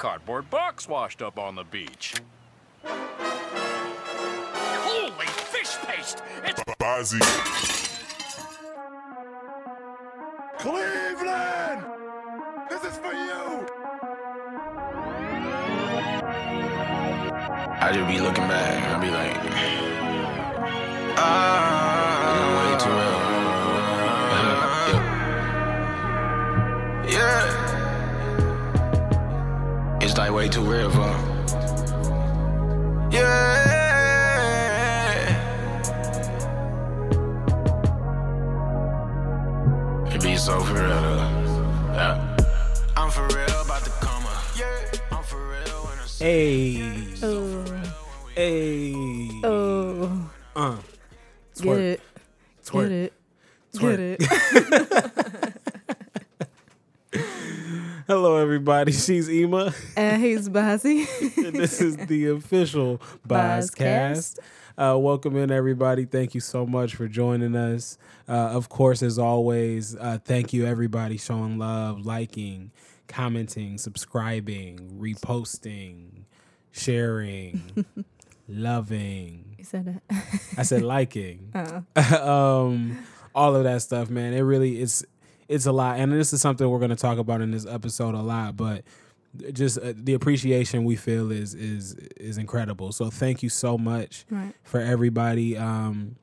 cardboard box washed up on the beach. Holy fish paste! It's Bozzy. Cleveland! This is for you! I just be looking back, and I be like, ah, way too real. Yeah. It be so for real. Yeah. I'm for real about the coma. Yeah. I'm for real when I. Hey, everybody. She's Ema, and he's Bozzy. this is the official Bozcast. Uh, welcome in, everybody. Thank you so much for joining us. Uh, of course, as always, uh, thank you, everybody, showing love, liking, commenting, subscribing, reposting, sharing, loving. You said that. I said liking. um, all of that stuff, man. It really it's it's a lot, and this is something we're going to talk about in this episode a lot. But just uh, the appreciation we feel is is is incredible. So thank you so much Right. for everybody. Um,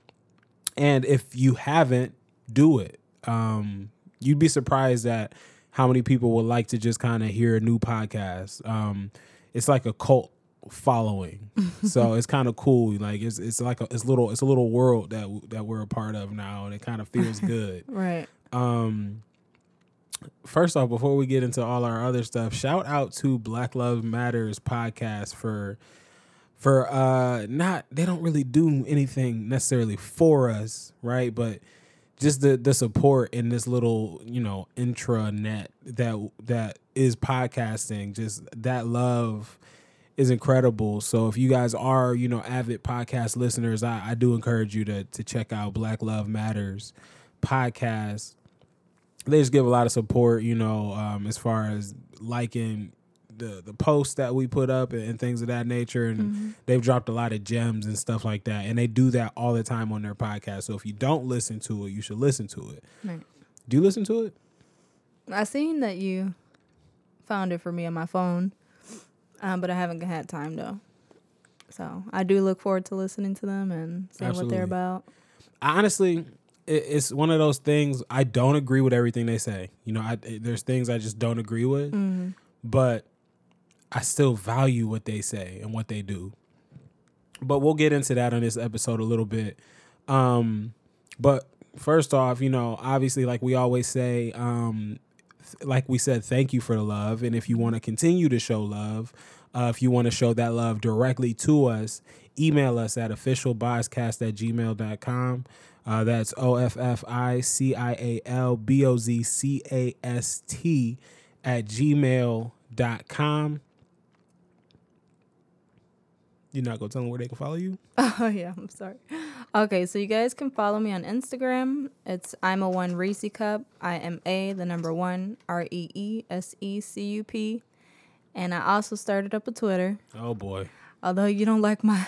and if you haven't, do it. Um, you'd be surprised at how many people would like to just kind of hear a new podcast. Um, it's like a cult following, so it's kind of cool. Like it's it's like a it's little it's a little world that that we're a part of now, and it kind of feels good. Right. Um, first off, before we get into all our other stuff, shout out to Black Love Matters podcast for for uh not they don't really do anything necessarily for us, right? But just the the support in this little you know intranet that that is podcasting, just that love is incredible. So if you guys are, you know, avid podcast listeners, I, I do encourage you to to check out Black Love Matters podcast. They just give a lot of support, you know, um, as far as liking the the posts that we put up and, and things of that nature. And they've dropped a lot of gems and stuff like that. And they do that all the time on their podcast. So if you don't listen to it, you should listen to it. Right. Do you listen to it? I seen that you found it for me on my phone, um, but I haven't had time though. So I do look forward to listening to them and seeing what they're about. I honestly it's one of those things i don't agree with everything they say. You know I, there's things i just don't agree with but i still value what they say and what they do. But we'll get into that on this episode a little bit. Um but first off you know obviously like we always say um like we said thank you for the love. And if you want to continue to show love uh, if you want to show that love directly to us email us at officialbozcast at gmail.com uh, that's o-f-f-i-c-i-a-l-b-o-z-c-a-s-t at gmail.com you're not gonna tell them where they can follow you Oh yeah, I'm sorry. Okay, so you guys can follow me on Instagram. It's I'm a one Reese Cup. I am a the number one R E E S E C U P, and I also started up a Twitter. oh boy Although you don't like my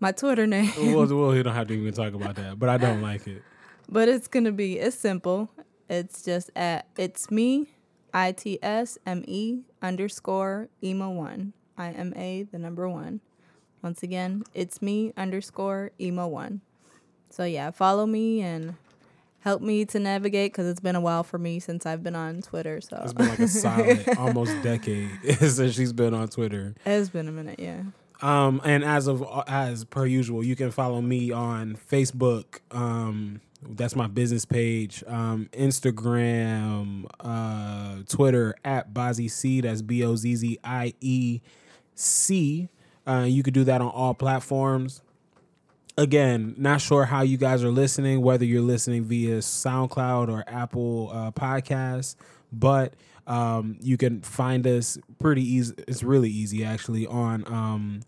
my Twitter name, well, well, you don't have to even talk about that, but I don't like it. but it's gonna be it's simple. It's just at it's me, I T S M E underscore emo one. I M A the number one. Once again, it's me underscore emo one. So yeah, follow me and help me to navigate because it's been a while for me since I've been on Twitter. So It's been like a solid almost decade since she's been on Twitter. it's been a minute. Yeah. Um, and as of as per usual, you can follow me on Facebook. Um, that's my business page. Um, Instagram, uh, Twitter at Bozzie C. That's B O Z Z I E C. Uh, you could do that on all platforms. Again, not sure how you guys are listening, whether you're listening via SoundCloud or Apple uh, Podcasts, but um, you can find us pretty easy. It's really easy actually on um,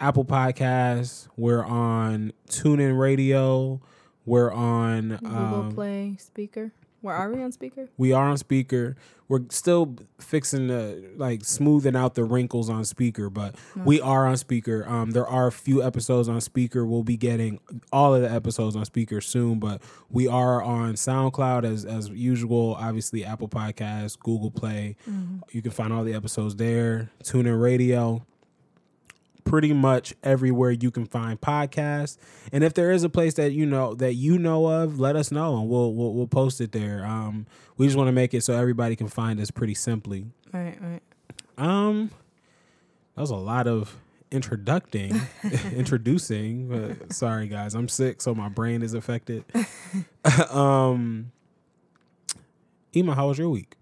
Apple Podcasts. We're on TuneIn Radio. We're on Google um, Play Spreaker. Where are we on Spreaker? We are on Spreaker. We're still fixing the like smoothing out the wrinkles on Spreaker, but we are on Spreaker. Um, there are a few episodes on Spreaker. We'll be getting all of the episodes on Spreaker soon, but we are on SoundCloud as as usual. Obviously, Apple Podcasts, Google Play. You can find all the episodes there. Tune in radio pretty much everywhere you can find podcasts. And if there is a place that you know that you know of, let us know and we'll we'll, we'll post it there. Um, we just want to make it so everybody can find us pretty simply. Right, right. Um, that was a lot of introducing, introducing. But sorry guys, I'm sick, so my brain is affected. um, Ema, how was your week?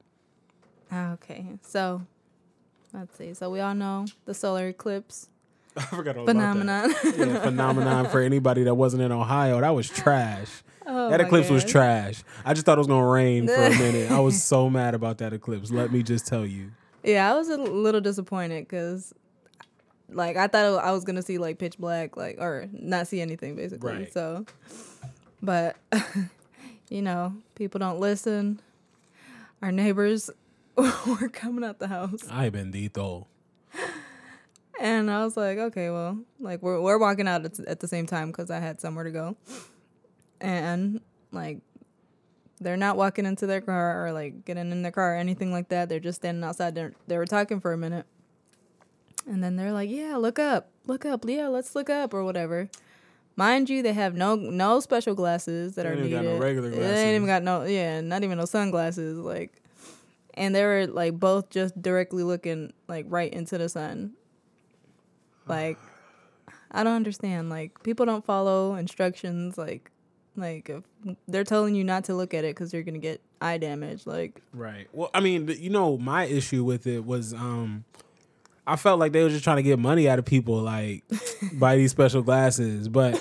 Okay, so let's see. So we all know the solar eclipse I forgot all that. phenomenon. yeah, phenomenon for anybody that wasn't in Ohio. That was trash. Oh that eclipse was trash. I just thought it was gonna rain for a minute. I was so mad about that eclipse. Let me just tell you. Yeah, I was a little disappointed because, like, I thought I was gonna see like pitch black, like, or not see anything basically. Right. So, but you know, people don't listen. Our neighbors were coming out the house, I bendito. And I was like, okay, well, like we're we're walking out at, at the same time because I had somewhere to go, and like. They're not walking into their car or like getting in their car or anything like that. They're just standing outside. They're, they were talking for a minute. And then they're like, "Yeah, look up, look up, yeah, let's look up or whatever." Mind you, they have no no special glasses that They are even got needed. no regular glasses. They ain't even got no yeah, not even no sunglasses. Like, and they were like both just directly looking like right into the sun. Like, I don't understand. Like, people don't follow instructions. Like, like if they're telling you not to look at it because you're gonna get eye damage. Like, Right. Well, I mean, you know, my issue with it was um I felt like they were just trying to get money out of people like by these special glasses, but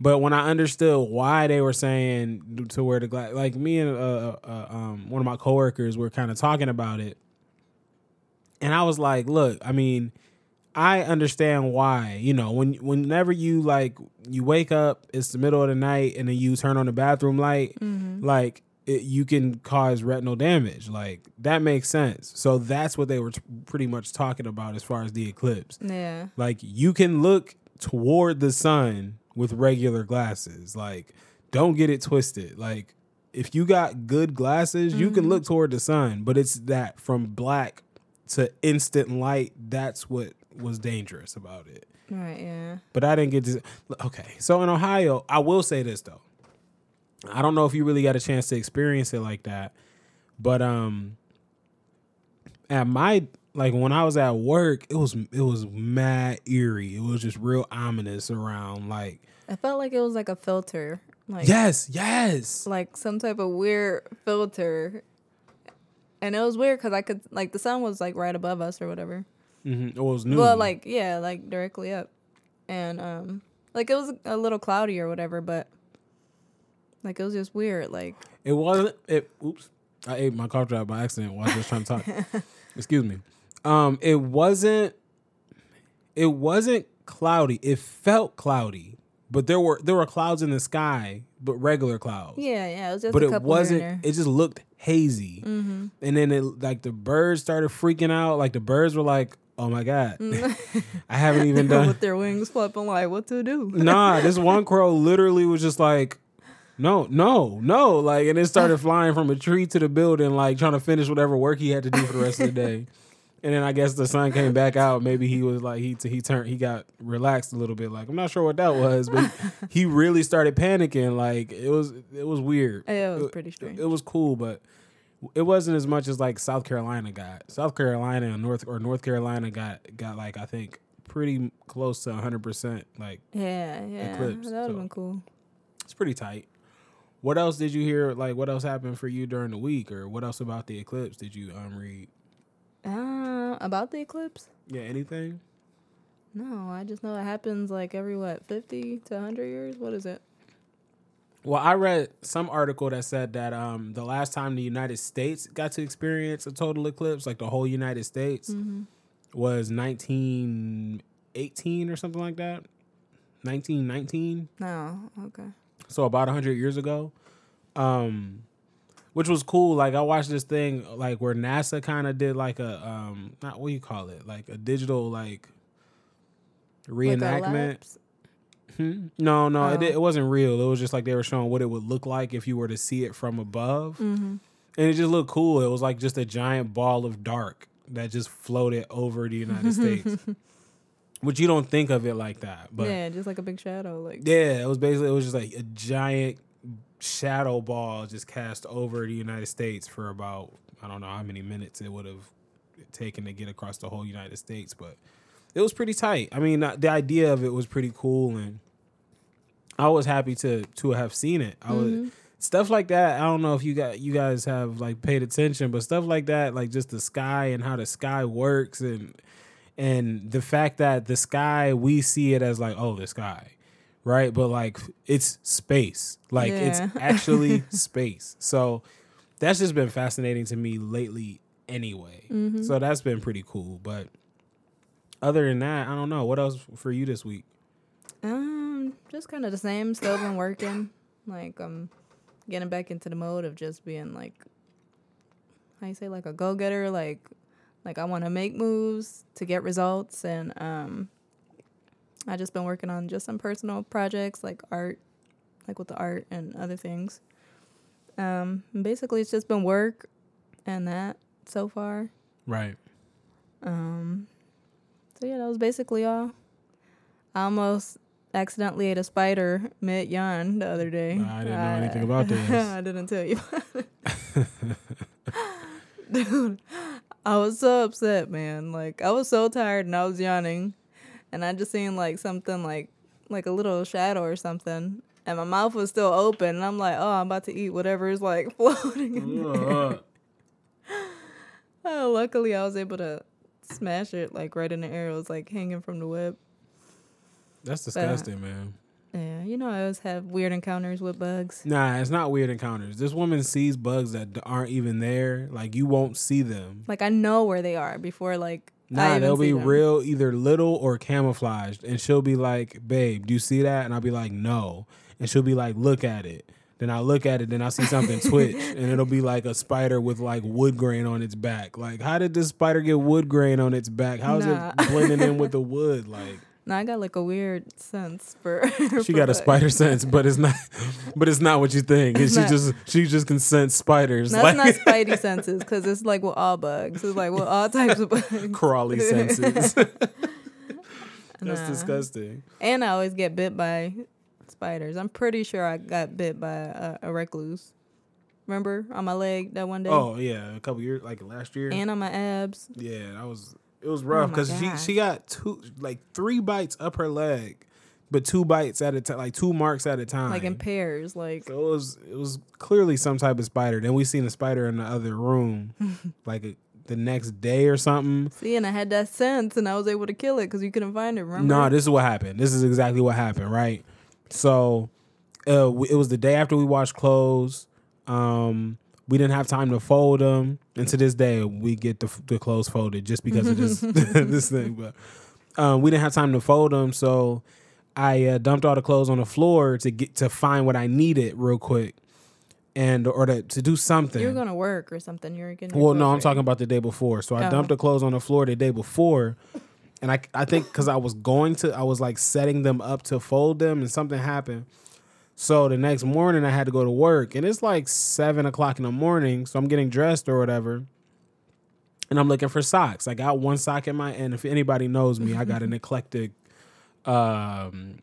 but when I understood why they were saying to wear the glass, like me and uh, uh, um, one of my coworkers were kind of talking about it, and I was like, "Look, I mean, I understand why. You know, when whenever you like you wake up, it's the middle of the night, and then you turn on the bathroom light, mm-hmm. like it, you can cause retinal damage. Like that makes sense. So that's what they were t- pretty much talking about as far as the eclipse. yeah, Like you can look toward the sun with regular glasses. Like don't get it twisted. Like if you got good glasses, you can mm-hmm. look toward the sun, but it's that from black to instant light, that's what was dangerous about it. right, yeah. But I didn't get to Okay. So in Ohio, I will say this though. I don't know if you really got a chance to experience it like that. But um at my like when I was at work, it was it was mad eerie. It was just real ominous around like I felt like it was like a filter, like Yes, yes. like some type of weird filter, and it was weird because I could like the sun was like right above us or whatever. Hmm It was new. Well, like yeah, like directly up, and um, like it was a little cloudy or whatever, but like it was just weird. Like It wasn't. It. Oops. I ate my cough drop by accident while I was trying to talk. Excuse me. Um. It wasn't. It wasn't cloudy. It felt cloudy, but there were there were clouds in the sky, but regular clouds. yeah, yeah, it was just But it wasn't. It just looked hazy. Mm-hmm. And then it like the birds started freaking out. Like the birds were like, "Oh my god, mm. I haven't even done." with their wings flapping, like what to do? nah, this one crow literally was just like, no, no, no, like, and it started flying from a tree to the building, like trying to finish whatever work he had to do for the rest of the day. And then I guess the sun came back out. Maybe he was like he he turned he got relaxed a little bit. Like I'm not sure what that was, but he really started panicking. Like it was it was weird. Yeah, it was pretty strange. It was cool, but it wasn't as much as like South Carolina got. South Carolina and North or North Carolina got got like I think pretty close to 100 percent. Like Yeah, yeah, Eclipse, that would have so. been cool. it's pretty tight. What else did you hear? Like what else happened for you during the week, or what else about the eclipse did you um read? Uh, about the eclipse? Yeah, anything? No, I just know it happens like every what fifty to hundred years. What is it? Well, I read some article that said that um the last time the United States got to experience a total eclipse, like the whole United States, was 1918 or something like that. 1919. No, okay. so about 100 years ago um which was cool. Like I watched this thing like where NASA kind of did like a um not what do you call it like a digital Like reenactment. Lapse? no, no, it, Oh. di- it wasn't real. It was just like they were showing what it would look like if you were to see it from above, Mm-hmm. and it just looked cool. It was like just a giant ball of dark that just floated over the United States. Which you don't think of it like that, but yeah, just like a big shadow. Like yeah, it was basically it was just like a giant shadow ball just cast over the United States for about I don't know how many minutes it would have taken to get across the whole United States, but it was pretty tight. I mean, the idea of it was pretty cool, and I was happy to to have seen it. I was mm-hmm. stuff like that. I don't know if you got you guys have like paid attention, but stuff like that, like just the sky and how the sky works, and and the fact that the sky we see it as like oh the sky right? But like it's space. Like it's actually space. So that's just been fascinating to me lately anyway. Mm-hmm. So that's been pretty cool but other than that i don't know. What else for you this week Um, just kind of the same. Still been working. Like I'm getting back into the mode of just being like, how you say, like a go getter. Like, like I want to make moves to get results, and um, I just been working on just some personal projects like art, like with the art and other things. Um, basically it's just been work and that so far. right Um, so yeah, that was basically all. I almost accidentally ate a spider mid yawn the other day. I didn't know anything about this. I didn't tell you. Dude, I was so upset, man. Like I was so tired and I was yawning, and I just seen like something like like a little shadow or something, and my mouth was still open, and I'm like, oh, I'm about to eat whatever is like floating in there. Oh, luckily I was able to smash it like right in the air. It was like hanging from the web. That's uh, disgusting man Yeah, you know I always have weird encounters with bugs. nah it's not weird encounters this woman sees bugs that aren't even there like you won't see them Like I know where they are before like I Nah, they'll be them. real, either little or camouflaged. And she'll be like, babe, do you see that? And I'll be like, no. And she'll be like, look at it. Then I look at it, then I see something twitch, and it'll be like a spider with like wood grain on its back. Like, how did this spider get wood grain on its back? How's Nah. it blending in with the wood? Like, No, I got like a weird sense for. she for got a spider sense, but it's not, but it's not what you think. It's she not. just she just can sense spiders, That's like not spidey senses because it's like with all bugs. It's like with all types of bugs. crawly senses. That's Nah. disgusting. And I always get bit by spiders. I'm pretty sure I got bit by a, a recluse. Remember on my leg that one day? Oh yeah, a couple years, like last year. And on my abs. Yeah, that was it was rough my because she she got two like three bites up her leg, but two bites at a time, like two marks at a time. Like in pairs. Like so it was it was clearly some type of spider. Then we seen a spider in the other room, like a, the next day or something. see, and I had that sense and I was able to kill it because you couldn't find it, remember? No, this is what happened. This is exactly what happened, right? So, uh, it was the day after we washed clothes. Um, we didn't have time to fold them, and to this day, we get the, the clothes folded just because of this this thing. But um, we didn't have time to fold them, so I uh, dumped all the clothes on the floor to get to find what I needed real quick, and or to to do something. You're gonna work or something. You're gonna. Well, no, I'm talking about the day before. So I Oh. dumped the clothes on the floor the day before, and I I think because I was going to, I was like setting them up to fold them, and something happened. So the next morning I had to go to work, and it's like seven o'clock in the morning. So I'm getting dressed or whatever, and I'm looking for socks. I got one sock in my, and if anybody knows me, I got an eclectic, um,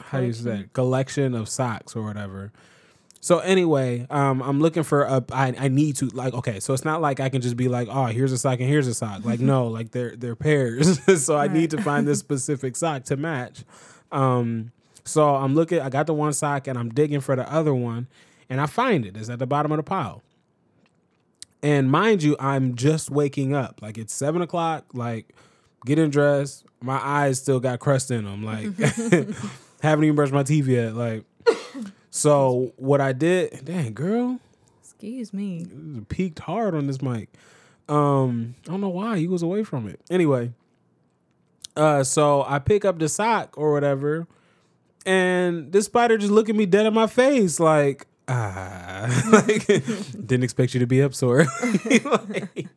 how do you say that? collection of socks or whatever. So anyway, um, I'm looking for a. I, I need to like okay. So it's not like I can just be like, oh, here's a sock and here's a sock. Like no, like they're they're pairs. so I need to find this specific sock to match. Um, so I'm looking. I got the one sock and I'm digging for the other one, and I find it. It's at the bottom of the pile. And mind you, I'm just waking up. Like it's seven o'clock. Like getting dressed. My eyes still got crust in them. Like haven't even brushed my teeth yet. Like so what I did, dang girl, Excuse me. peaked hard on this mic. Um, I don't know why he was away from it. Anyway, uh, so I pick up the sock or whatever, and this spider just looked at me dead in my face, like ah, like, didn't expect you to be up sore. Like,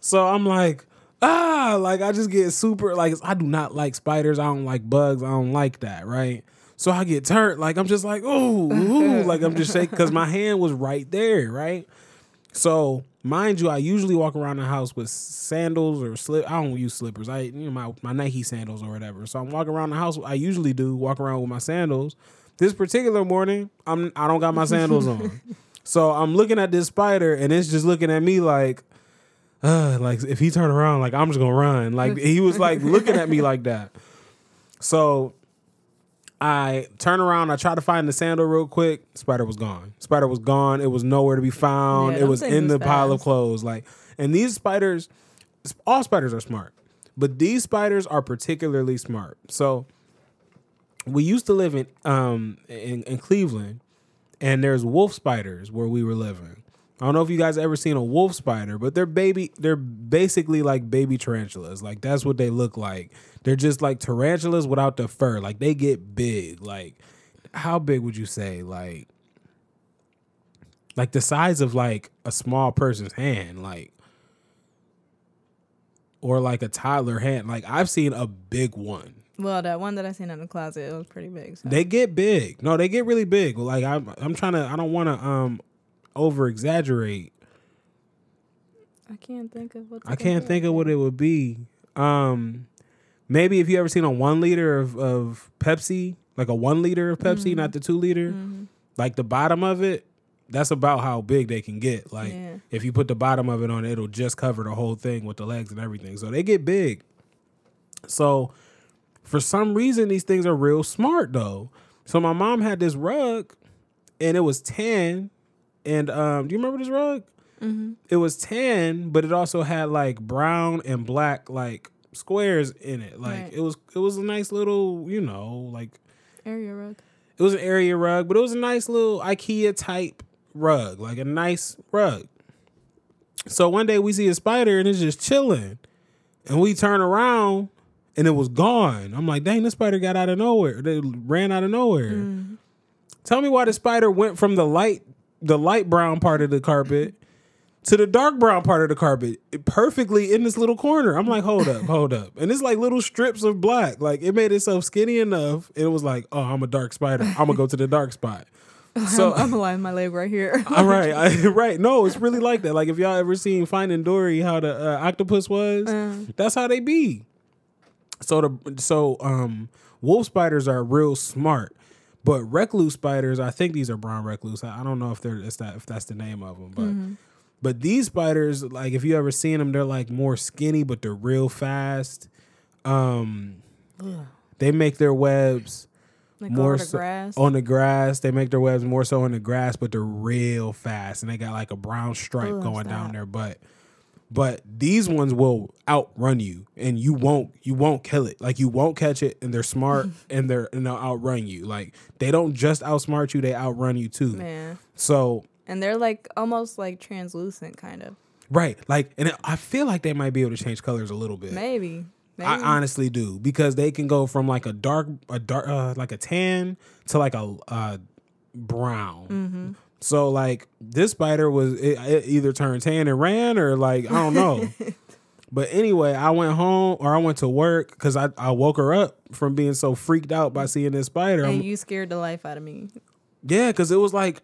so I'm like, ah, like I just get super like I do not like spiders. I don't like bugs. I don't like that, right? So I get turned like I'm just like, ooh, ooh, like I'm just shaking because my hand was right there, right? So mind you, I usually walk around the house with sandals or slip. I don't use slippers. I you know my my Nike sandals or whatever. So I'm walking around the house. I usually do walk around with my sandals. This particular morning, I'm I don't got my sandals on. So I'm looking at this spider and it's just looking at me like, uh, like if he turn around, like I'm just gonna run. Like he was like looking at me like that. So I turn around, I try to find the sandal real quick. Spider was gone. Spider was gone. It was nowhere to be found. Yeah, it was in the was pile of clothes. Like, and these spiders, all spiders are smart, but these spiders are particularly smart. So we used to live in um in, in Cleveland, and there's wolf spiders where we were living. I don't know if you guys ever seen a wolf spider, but they're baby. They're basically like baby tarantulas. Like that's what they look like. They're just like tarantulas without the fur. Like they get big. Like how big would you say? Like like the size of like a small person's hand. Like or like a toddler hand. Like I've seen a big one. Well, that one that I seen in the closet, it was pretty big. So. They get big. No, they get really big. Like I'm I'm trying to I don't want to um over exaggerate. I can't think of what. I can't think of what it would be. Um maybe if you ever seen a 1 liter of of Pepsi, like a 1 liter of Pepsi, mm-hmm. not the 2 liter, mm-hmm. like the bottom of it, that's about how big they can get. Like Yeah. if you put the bottom of it on, it'll just cover the whole thing with the legs and everything. So they get big. So for some reason these things are real smart though. So my mom had this rug and it was tan and um do you remember this rug? Mm-hmm. It was tan, but it also had like brown and black like squares in it. Like Right. it was it was a nice little, you know, like area rug. it was an area rug, but it was a nice little IKEA type rug, like a nice rug. So one day we see a spider and it's just chilling, and we turn around and it was gone. I'm like, dang, this spider got out of nowhere. They ran out of nowhere. Mm. Tell me why the spider went from the light, the light brown part of the carpet. To the dark brown part of the carpet, perfectly in this little corner. I'm like, hold up, hold up, and it's like little strips of black. Like it made itself skinny enough. It was like, oh, I'm a dark spider. I'm gonna go to the dark spot. So I'm aligned my leg right here. all right, I, right. No, it's really like that. Like if y'all ever seen Finding Dory, how the uh, octopus was, that's how they be. So the so um wolf spiders are real smart, but recluse spiders, I think these are brown recluse. I, I don't know if they're that if that's the name of them, but but these spiders, like if you ever seen them, they're like more skinny, but they're real fast. Um, they make their webs like more the so- grass. on the grass. They make their webs more so on the grass, but they're real fast, and they got like a brown stripe Ugh, going down their butt. But these ones will outrun you, and you won't you won't kill it. Like you won't catch it, and they're smart, and they're and they'll outrun you. Like they don't just outsmart you; they outrun you too. Man. So And they're like almost like translucent, kind of. right, like, and I feel like they might be able to change colors a little bit. Maybe. Maybe. I honestly do because they can go from like a dark, a dark, uh, like a tan to like a uh, brown. Mm-hmm. So like this spider was it, it either turned tan and ran or like I don't know. but anyway, I went home or I went to work because I, I woke her up from being so freaked out by seeing this spider. I'm- and you scared the life out of me. yeah, because it was like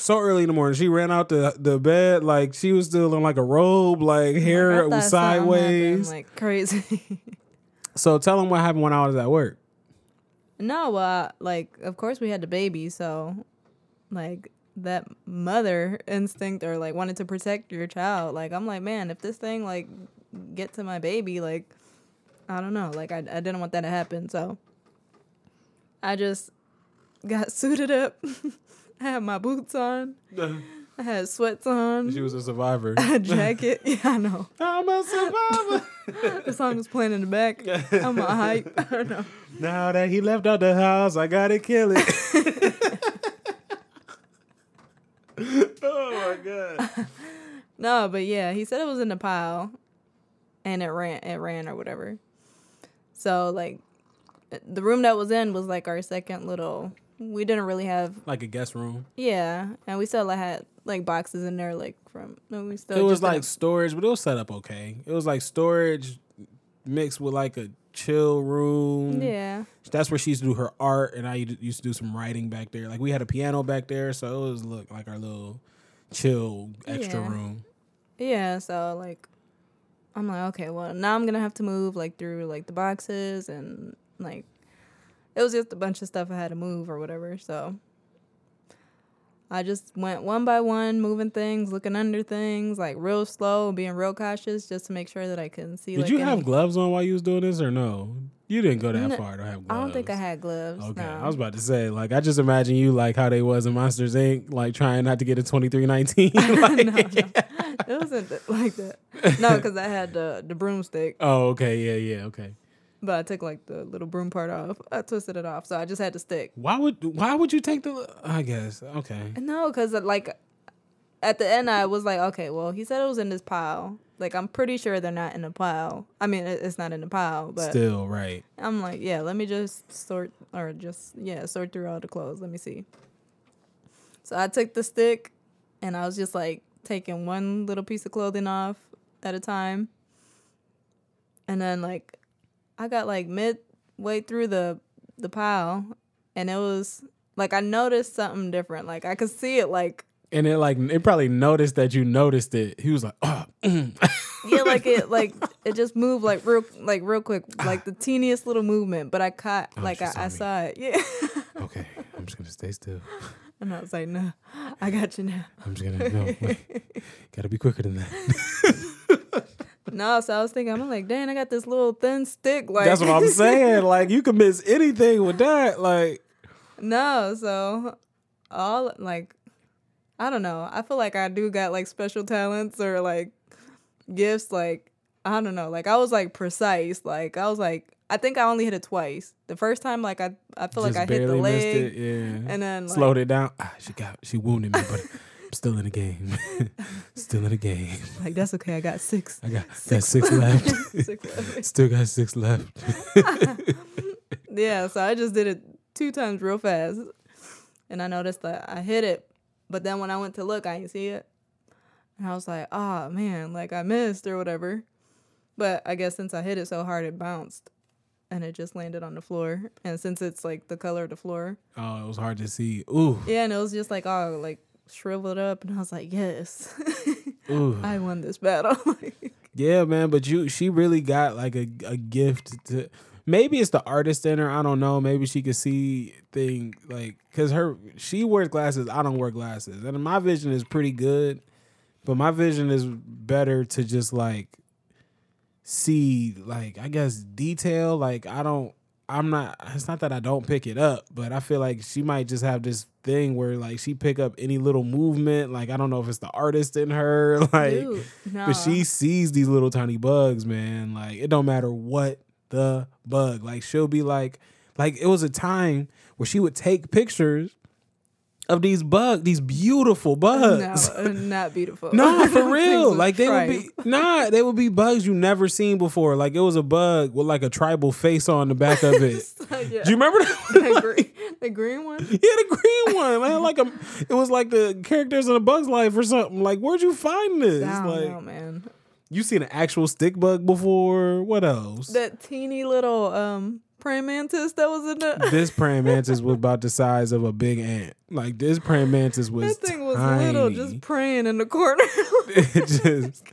so early in the morning. She ran out the the bed like she was still in like a robe, like hair I was thought something happened, sideways. like crazy. so tell them what happened when I was at work. no, uh, like of course we had the baby, so like that mother instinct or like wanted to protect your child. Like I'm like, man, if this thing like get to my baby, like I don't know, like I I didn't want that to happen, so I just got suited up. I had my boots on. I had sweats on. She was a survivor. a jacket. Yeah, I know. I'm a survivor. The song was playing in the back. I'm a hype. I don't know. now that he left out the house, I gotta kill it. oh my god. No, but yeah, he said it was in the pile, and it ran. It ran or whatever. So like, the room that was in was like our second little we didn't really have Like a guest room. yeah, and we still like, had like boxes in there like from no we still It was like storage, but it was set up okay. It was like storage mixed with like a chill room. yeah That's where she used to do her art, and I used used to do some writing back there. Like we had a piano back there, so it was look like our little chill extra Yeah. room. yeah so like I'm like okay well now I'm gonna have to move like through like the boxes and like it was just a bunch of stuff I had to move or whatever so I just went one by one, moving things, looking under things, like real slow, being real cautious, just to make sure that I couldn't see. Did like, you any- have gloves on while you was doing this, or no? You didn't go that No, far to have gloves. I don't think I had gloves. Okay, no. I was about to say, like, I just imagine you like how they was in Monsters Inc., like trying not to get a twenty three nineteen. no, no, it wasn't like that. No, because I had the the broomstick, Oh, okay, yeah, yeah, okay. But I took like the little broom part off. I twisted it off, so I just had to stick. Why would Why would you take the? I guess okay. No, because uh, like at the end, I was like, okay, well, he said it was in this pile. Like I'm pretty sure they're not in the pile. I mean, it's not in the pile, but Still right. I'm like, yeah, let me just sort or just yeah, sort through all the clothes. Let me see. So I took the stick and I was just like taking one little piece of clothing off at a time. And then like I got like midway through the the pile and it was like I noticed something different. Like I could see it like And it like it probably noticed that you noticed it. He was like, oh, mm. yeah, like it like it just moved like real like real quick, like the teeniest little movement. But I caught like I, saw I saw it. Yeah. okay, I'm just gonna stay still. And I was like, no, I got you now. I'm just gonna no, wait. gotta be quicker than that. No, so I was thinking, I'm like, dang, I got this little thin stick. Like, That's what I'm saying. Like you can miss anything with that. Like no, so all like, I don't know. I feel like I do got like special talents or like gifts. Like, I don't know. Like, I was like precise. Like, I was like, I think I only hit it twice. The first time, like, I, I feel like I hit the leg. it. Yeah. and then, like- slowed it down. Ah, she got she wounded me, but still in the game. still in the game. Like, that's okay. I got six. I got got six left. Six left. still got six left. Yeah, so I just did it two times real fast. And I noticed that I hit it. But then when I went to look, I didn't see it. And I was like, oh man, like I missed or whatever. But I guess since I hit it so hard, it bounced and it just landed on the floor. And since it's like the color of the floor, Oh, it was hard to see. Ooh, yeah, and it was just like, oh, like shriveled up. And I was like, yes. I won this battle. Yeah, man, but you she really got like a, a gift to maybe it's the artist in her, I don't know. Maybe she could see thing like cuz her she wears glasses, I don't wear glasses. And my vision is pretty good, but my vision is better to just like see like I guess detail, like I don't I'm not it's not that I don't pick it up, but I feel like she might just have this thing where like she pick up any little movement, like I don't know if it's the artist in her like Dude, no. but she sees these little tiny bugs, man. Like it don't matter what the bug. Like she'll be like, like it was a time where she would take pictures of these bugs, these beautiful bugs. No, uh, not beautiful. No, for real. Like they would be nah, they would be bugs you never seen before. Like it was a bug with like a tribal face on the back of it. yeah. Do you remember the, green, the green one? Yeah, the green one. Man, like a, it was like the characters in a Bug's Life or something. Like, where'd you find this? I don't like, know, man. You seen an actual stick bug before? What else? That teeny little um praying mantis that was in the this praying mantis was about the size of a big ant. Like this praying mantis was that thing was tiny. little, just praying in the corner. it just.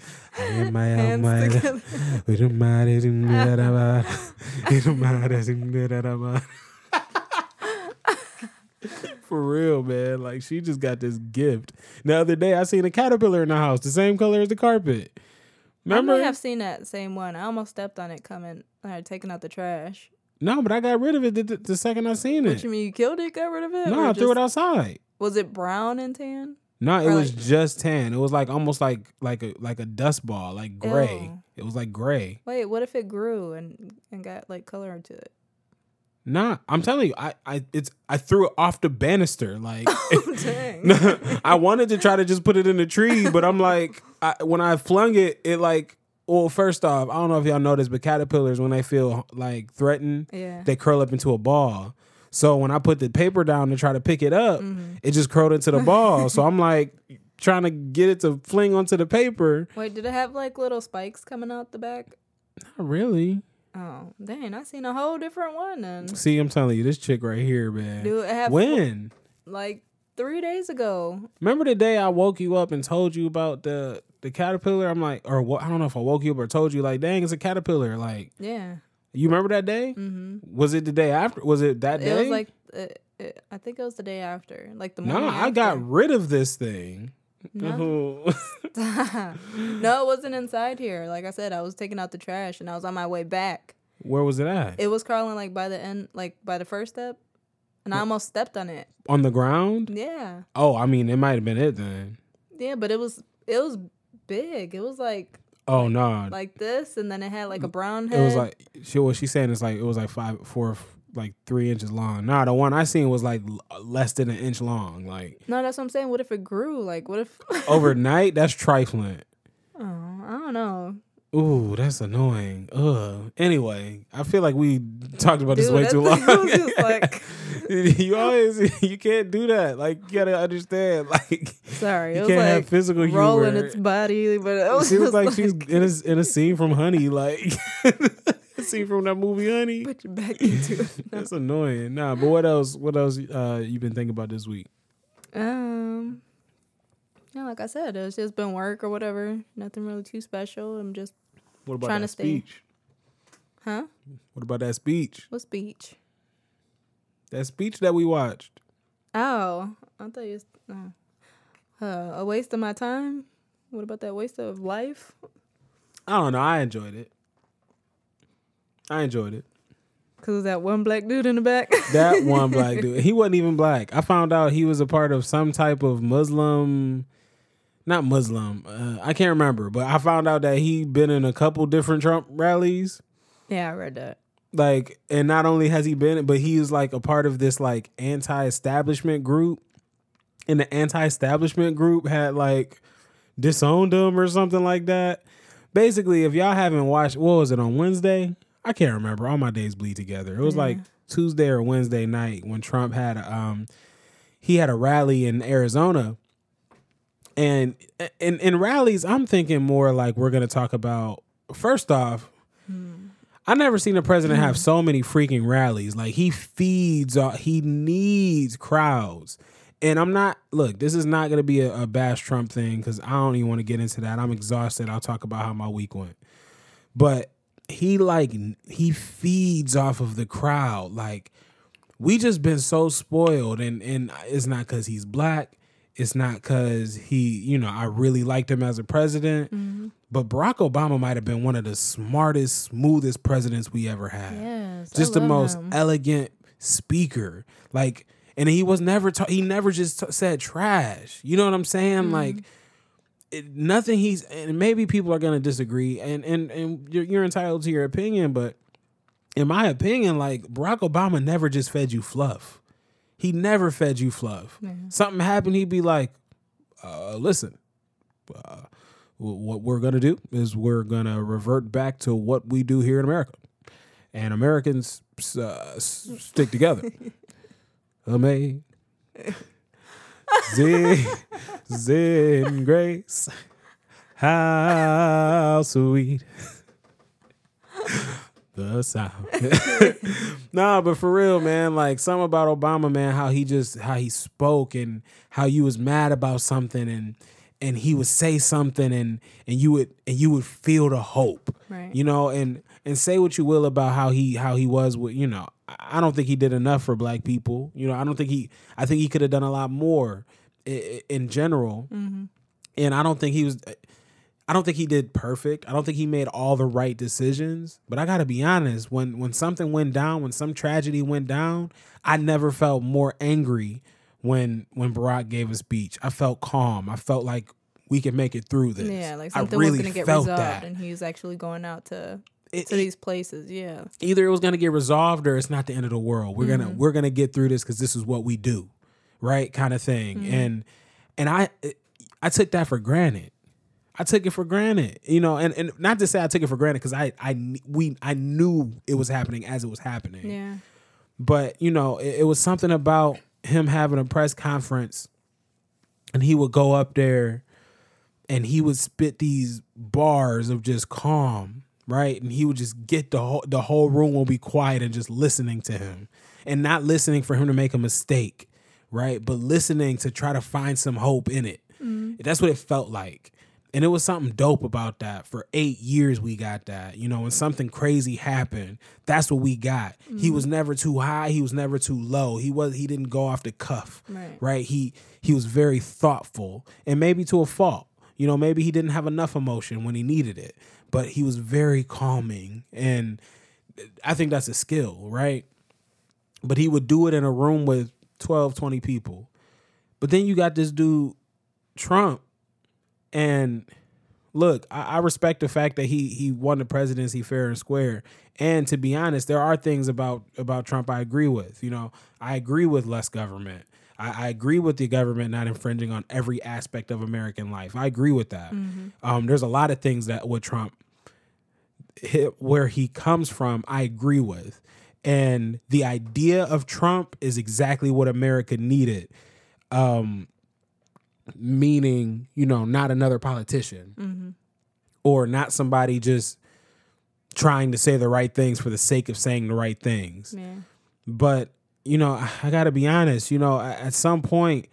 For real, man. Like she just got this gift. The other day I seen a caterpillar in the house, the same color as the carpet. Remember? I may have seen that same one. I almost stepped on it coming, uh, taking out the trash. No, but I got rid of it the, the- second I seen What it. you mean you killed it, got rid of it? No, I threw it outside. Was it brown and tan? No, it Or was like- just tan. It was like almost like like a like a dust ball, like gray. Ew. It was like gray. Wait, what if it grew and and got like color into it? Nah, I'm telling you, I I it's I threw it off the banister. Like oh, Dang. I wanted to try to just put it in the tree, but I'm like, I, when I flung it, it like. Well, first off, I don't know if y'all noticed, but caterpillars when they feel like threatened, Yeah. they curl up into a ball. So when I put the paper down to try to pick it up, Mm-hmm. it just curled into the ball. so I'm like trying to get it to fling onto the paper. Wait, did it have like little spikes coming out the back? Not really. Oh, dang! I seen a whole different one then. See, I'm telling you, this chick right here, man. Dude, when? like three days ago. Remember the day I woke you up and told you about the the caterpillar? I'm like, or what? I don't know if I woke you up or told you like, dang, it's a caterpillar. Like, Yeah, you remember that day? Mm-hmm. Was it the day after? Was it that day? it was like it, it, I think it was the day after, like the no, morning. I got rid of this thing. No. no, it wasn't inside here. Like I said, I was taking out the trash and I was on my way back. Where was it at? It was crawling like by the end, like by the first step, and I almost stepped on it. On the ground? Yeah, Oh, I mean, it might have been it then. yeah, but it was it was big. It was like Oh no, like this, and then it had like a brown head. it was like she what she's saying is like it was like five, four, like three inches long. Nah, the one I seen was like less than an inch long. Like no, that's what I'm saying. What if it grew? Like, what if? overnight, that's trifling. oh, I don't know. Ooh, that's annoying. Ugh. Anyway, I feel like we talked about this way too long. like- you always you can't do that. Like you gotta understand. Like Sorry, You it can't like have physical rolling humor. its body, but it was she was like like, she's in a in a scene from Honey, like a scene from that movie Honey. put your back into it. That's annoying. Nah, but what else? What else uh, you been thinking about this week? Um, yeah, like I said, it's just been work or whatever. Nothing really too special. I'm just, What about Trying that to stay- speech? huh? What about that speech? What speech? That speech that we watched. Oh, I thought you. Was, uh, uh, a waste of my time. What about that waste of life? I don't know. I enjoyed it. I enjoyed it. Cause that one black dude in the back. That one black dude. He wasn't even black. I found out he was a part of some type of Muslim, not Muslim. Uh, I can't remember, but I found out that he been in a couple different Trump rallies. yeah, I read that. Like, and not only has he been, but he is like a part of this like anti-establishment group. And the anti-establishment group had like disowned him or something like that. Basically, if y'all haven't watched, what was it on Wednesday? I can't remember. All my days bleed together. It was like Tuesday or Wednesday night when Trump had a, um he had a rally in Arizona. And in in rallies, I'm thinking more like we're gonna talk about first off, I never seen a president have so many freaking rallies. Like he feeds, he needs crowds. And I'm not look. This is not going to be a, a bash Trump thing because I don't even want to get into that. I'm exhausted. I'll talk about how my week went. But he like he feeds off of the crowd. Like we just been so spoiled, and and it's not because he's black. It's not because he, you know, I really liked him as a president. But Barack Obama might have been one of the smartest, smoothest presidents we ever had. Yes, just the most him. elegant speaker. Like, and he was never ta- he never just t- said trash. You know what I'm saying? Mm-hmm. Like, it, nothing. He's and maybe people are gonna disagree, and and and you're, you're entitled to your opinion, but in my opinion, like Barack Obama never just fed you fluff. He never fed you fluff. Something happened, he'd be like, uh, "Listen, uh, what we're gonna do is we're gonna revert back to what we do here in America, and Americans uh, stick together." Amazing, Zen grace, how sweet the sound. nah, but for real, man, like something about Obama, man, how he just how he spoke and how you was mad about something and and he would say something and and you would and you would feel the hope. Right. You know, and and say what you will about how he how he was with, you know, I don't think he did enough for black people. You know, I don't think he I think he could have done a lot more in, in general. Mm-hmm. And I don't think he was I don't think he did perfect. I don't think he made all the right decisions. But I got to be honest, when when something went down, when some tragedy went down, I never felt more angry when when Barack gave a speech. I felt calm. I felt like we can make it through this. Yeah, like I something really was gonna get resolved, that. and he's actually going out to It- to these places. Yeah, either it was going to get resolved or it's not the end of the world. We're gonna mm-hmm. we're gonna get through this because this is what we do, right? Kind of thing. Mm-hmm. And and I I took that for granted. I took it for granted, you know, and, and not to say I took it for granted because I I we I knew it was happening as it was happening. yeah, but you know, it, it was something about him having a press conference, and he would go up there, and he would spit these bars of just calm, right? And he would just get the whole the whole room will be quiet and just listening to him, and not listening for him to make a mistake, right? But listening to try to find some hope in it. Mm-hmm. That's what it felt like. And it was something dope about that. For eight years, we got that. You know, when something crazy happened, that's what we got. He was mm-hmm. never too high. He was never too low. He was. He didn't go off the cuff. Right. Right. He he was very thoughtful, and maybe to a fault. You know, maybe he didn't have enough emotion when he needed it, but he was very calming, and I think that's a skill, right? But he would do it in a room with 12, 20 people. But then you got this dude Trump, and look, I, I respect the fact that he he won the presidency fair and square. And to be honest, there are things about about Trump I agree with. You know, I agree with less government. I, I agree with the government not infringing on every aspect of American life. I agree with that. Um, there's a lot of things that with Trump hit where he comes from, I agree with. And the idea of Trump is exactly what America needed. Um, meaning, you know, not another politician mm-hmm. or not somebody just trying to say the right things for the sake of saying the right things. Yeah. But, you know, I, I got to be honest, you know, at, some point,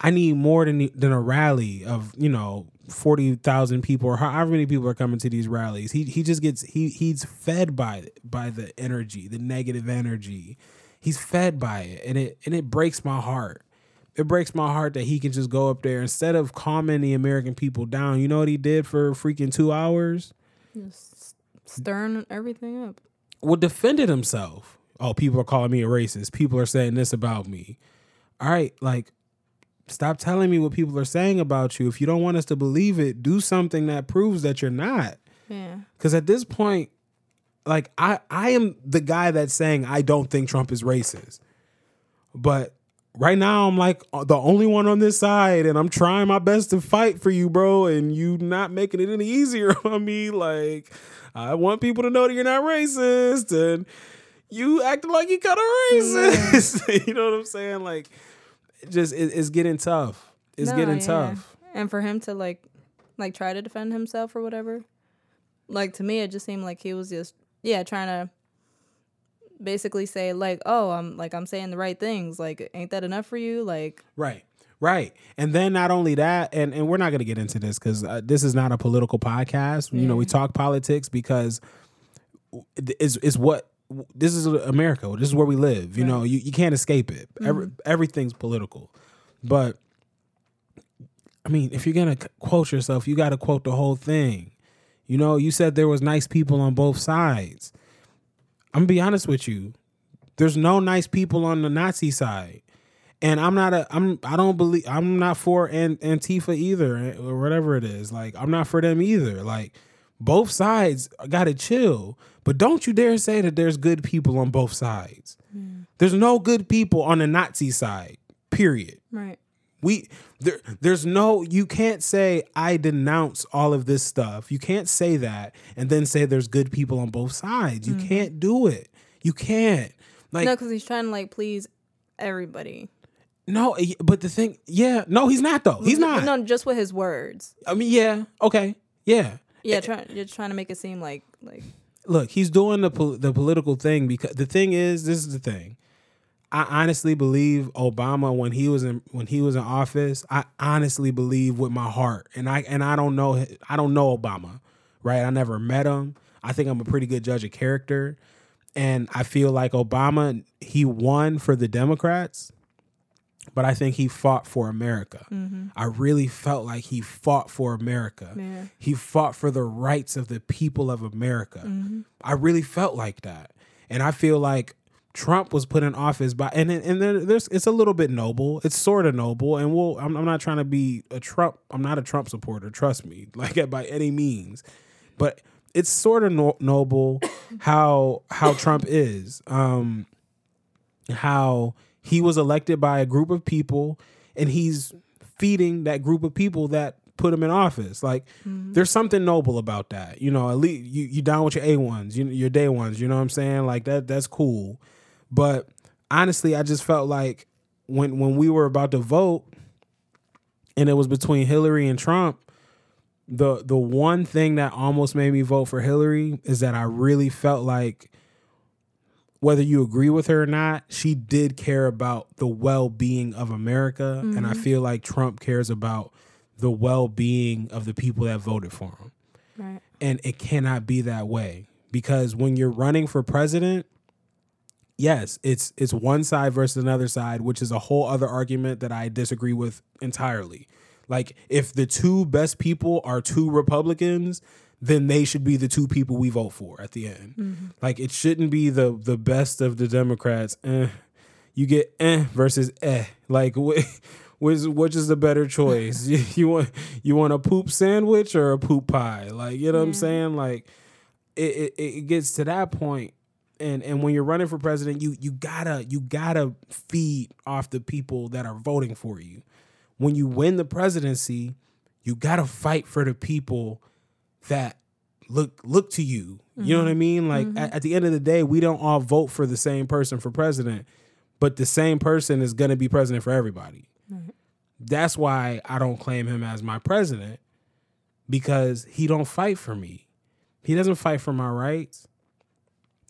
I need more than than a rally of you know forty thousand people or however many people are coming to these rallies. He he just gets he he's fed by by the energy, the negative energy. He's fed by it, and it and it breaks my heart. It breaks my heart that he can just go up there instead of calming the American people down. You know what he did for freaking two hours? Just stirring everything up. well defended himself. Oh, people are calling me a racist. People are saying this about me. All right, like stop telling me what people are saying about you. If you don't want us to believe it, do something that proves that you're not. Yeah. Cuz at this point like I I am the guy that's saying I don't think Trump is racist. But right now I'm like uh, the only one on this side and I'm trying my best to fight for you, bro, and you not making it any easier on me like I want people to know that you're not racist and you acting like you kind of racist. you know what I'm saying? Like, just it, it's getting tough. It's No, getting yeah. tough. And for him to like like try to defend himself or whatever. Like to me it just seemed like he was just yeah, trying to basically say like, "Oh, I'm like I'm saying the right things. Like ain't that enough for you?" Like Right. Right. And then not only that, and, and we're not going to get into this because uh, this is not a political podcast. You know, we talk politics because it's, it's what this is America. This is where we live. You know, you, you can't escape it. Every, everything's political. But I mean, if you're going to quote yourself, you got to quote the whole thing. You know, you said there was nice people on both sides. I'm gonna be honest with you. There's no nice people on the Nazi side. And I'm not a I'm I don't believe I'm not for an, Antifa either eh, or whatever it is. Like I'm not for them either. Like both sides got to chill. But don't you dare say that there's good people on both sides. There's no good people on the Nazi side. Period. right. We there there's no you can't say I denounce all of this stuff. You can't say that and then say there's good people on both sides. You can't do it. You can't. Like no, because he's trying to like please everybody. no, eh, but the thing, yeah, no, he's not though. He's not. No, just with his words. I mean, yeah, okay, yeah. Yeah, trying you're trying to make it seem like like Look, he's doing the pol- the political thing because the thing is, this is the thing. I honestly believe Obama when he was in when he was in office. I honestly believe with my heart, and I and I don't know I don't know Obama, right? I never met him. I think I'm a pretty good judge of character, and I feel like Obama he won for the Democrats, but I think he fought for America. Mm-hmm. I really felt like he fought for America. Yeah. He fought for the rights of the people of America. Mm-hmm. I really felt like that, and I feel like Trump was put in office by and then- and there's it's a little bit noble. It's sort of noble, and we'll. I'm, I'm not trying to be a Trump. I'm not a Trump supporter. Trust me, like by any means, but it's sort of no, noble how how Trump is. Um, how he was elected by a group of people and he's feeding that group of people that put him in office. Like there's something noble about that. You know, at least you, you down with your A ones, you, your day ones, you know what I'm saying? Like that that's cool. But honestly, I just felt like when when we were about to vote and it was between Hillary and Trump, the the one thing that almost made me vote for Hillary is that I really felt like whether you agree with her or not, she did care about the well-being of America and I mm-hmm. feel like Trump cares about the well-being of the people that voted for him. Right. And it cannot be that way because when you're running for president, yes, it's it's one side versus another side, which is a whole other argument that I disagree with entirely. Like if the two best people are two Republicans, then they should be the two people we vote for at the end. Like it shouldn't be the the best of the Democrats. Eh. You get eh versus eh. Like wh- which which is the better choice? you, you want you want a poop sandwich or a poop pie? Like you know what I'm saying? Like it, it it gets to that point and and when you're running for president you you gotta you gotta feed off the people that are voting for you. When you win the presidency you gotta fight for the people that look look to you. You know what i mm-hmm. mean? Like mm-hmm. at, at the end of the day we don't all vote for the same person for president but the same person is gonna be president for everybody. That's why i don't claim him as my president because he don't fight for me. He doesn't fight for my rights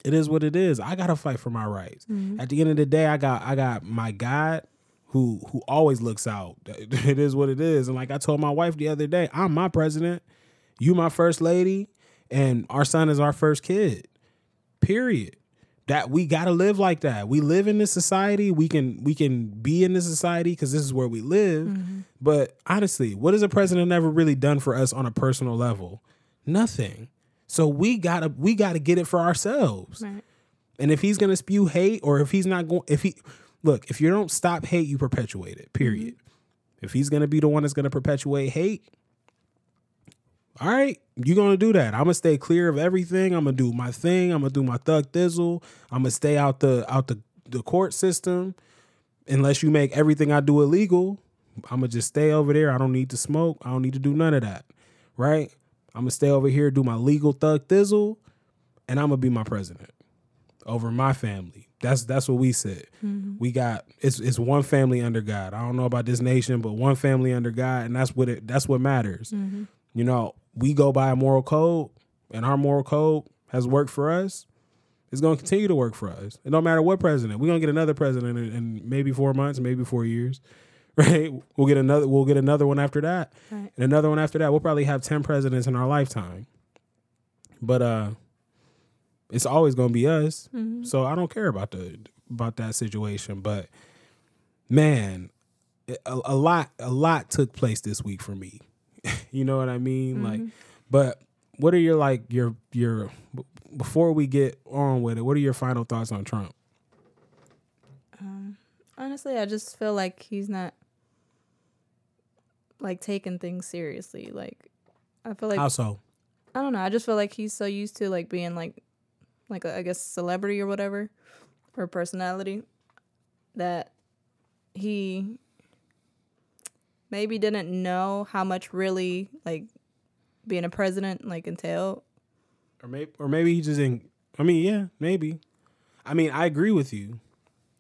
it is what it is. I gotta fight for my rights. Mm-hmm. At the end of the day, I got I got my God who who always looks out. It is what it is. And like I told my wife the other day, I'm my president, you my first lady, and our son is our first kid. Period. That we gotta live like that. We live in this society. We can we can be in this society because this is where we live. Mm-hmm. But honestly, what has a president ever really done for us on a personal level? Nothing. So we gotta we gotta get it for ourselves. Right. And if he's gonna spew hate, or if he's not going, if he look, if you don't stop hate, you perpetuate it. Period. Mm-hmm. If he's gonna be the one that's gonna perpetuate hate, all right, you're gonna do that. I'm gonna stay clear of everything. I'm gonna do my thing. I'm gonna do my thug thizzle. I'm gonna stay out the out the the court system. Unless you make everything I do illegal, I'm gonna just stay over there. I don't need to smoke. I don't need to do none of that. Right? I'm gonna stay over here, do my legal thug thizzle, and I'm gonna be my president over my family. That's that's what we said. Mm-hmm. We got it's it's one family under God. I don't know about this nation, but one family under God, and that's what it that's what matters. Mm-hmm. You know, we go by a moral code, and our moral code has worked for us. It's gonna continue to work for us. It don't matter what president. We're gonna get another president in, in maybe four months, maybe four years. Right? We'll get another we'll get another one after that. Right. And another one after that. We'll probably have 10 presidents in our lifetime. But uh it's always gonna be us. Mm-hmm. So I don't care about the about that situation. But man, a, a lot a lot took place this week for me. you know what I mean? Mm-hmm. Like, but what are your like your your before we get on with it? What are your final thoughts on Trump? Um, honestly, I just feel like he's not like taking things seriously. Like I feel like How so? I don't know. I just feel like he's so used to like being like like a, I guess celebrity or whatever or personality that he maybe didn't know how much really like being a president like entailed. Or maybe or maybe he just didn't. I mean, yeah, maybe. I mean, I agree with you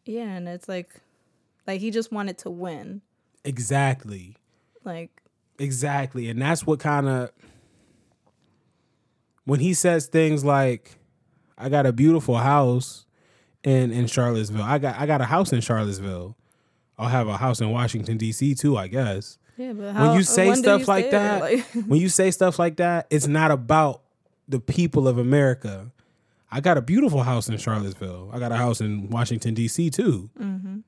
Yeah, and it's like like he just wanted to win. exactly. Like Exactly. And that's what kind of when he says things like I got a beautiful house in in Charlottesville. I got I got a house in Charlottesville. I'll have a house in Washington DC too, I guess. yeah, but when you say stuff you like that. Like, when you say stuff like that, it's not about the people of America. I got a beautiful house in Charlottesville. I got a house in Washington D.C. too. Mm-hmm.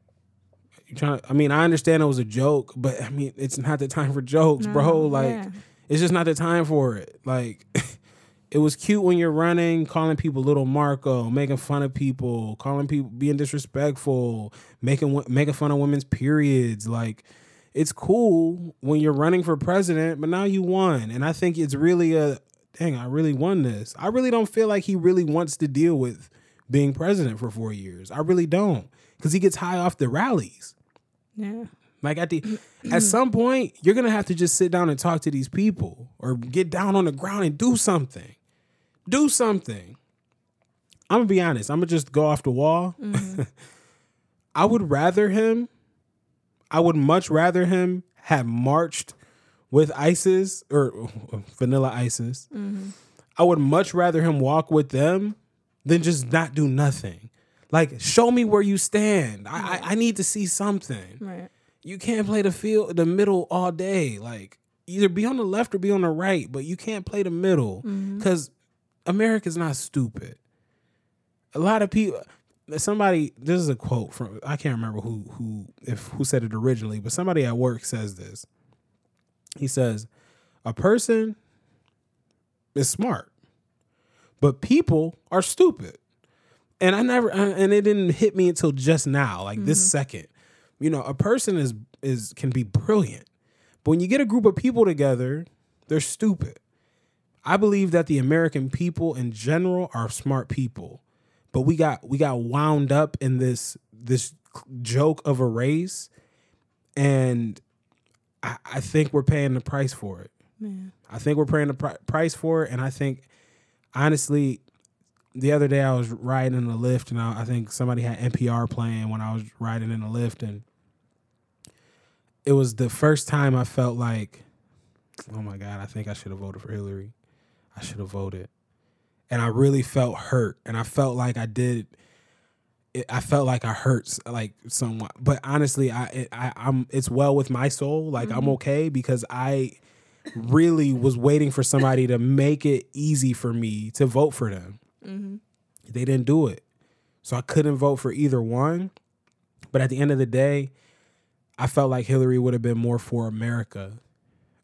You trying? I mean, I understand it was a joke, but I mean, it's not the time for jokes, bro. Like, yeah. it's just not the time for it. Like, it was cute when you're running, calling people little Marco, making fun of people, calling people, being disrespectful, making making fun of women's periods. Like, it's cool when you're running for president, but now you won, and I think it's really a dang. I really won this. I really don't feel like he really wants to deal with being president for four years. I really don't, because he gets high off the rallies. Yeah. Like at the mm, at mm. some point, you're gonna have to just sit down and talk to these people or get down on the ground and do something. Do something. I'm gonna be honest. I'm gonna just go off the wall. Mm-hmm. I would rather him. I would much rather him have marched with ISIS or Vanilla ISIS. Mm-hmm. I would much rather him walk with them than just not do nothing. Like, show me where you stand. I I, I need to see something. Right. You can't play the field the middle all day. Like either be on the left or be on the right, but you can't play the middle mm-hmm. because America's not stupid. A lot of people. Somebody. This is a quote from. I can't remember who who if who said it originally, but somebody at work says this. He says, "A person is smart, but people are stupid." And I never. And it didn't hit me until just now, like this mm-hmm. second. You know a person is is can be brilliant but when you get a group of people together they're stupid. I believe that the american people in general are smart people but we got we got wound up in this this joke of a race and i, I think we're paying the price for it. I think we're paying the pri- price for it and i think honestly the other day I was riding in the Lyft and I, I think somebody had NPR playing when I was riding in the Lyft and it was the first time I felt like, oh my God, I think I should have voted for Hillary. I should have voted. And I really felt hurt and I felt like I did it, I felt like I hurt like someone, but honestly, I, it, I I'm it's well with my soul. Like I'm mm-hmm. okay because I really was waiting for somebody to make it easy for me to vote for them. They didn't do it. So I couldn't vote for either one. But at the end of the day, I felt like Hillary would have been more for America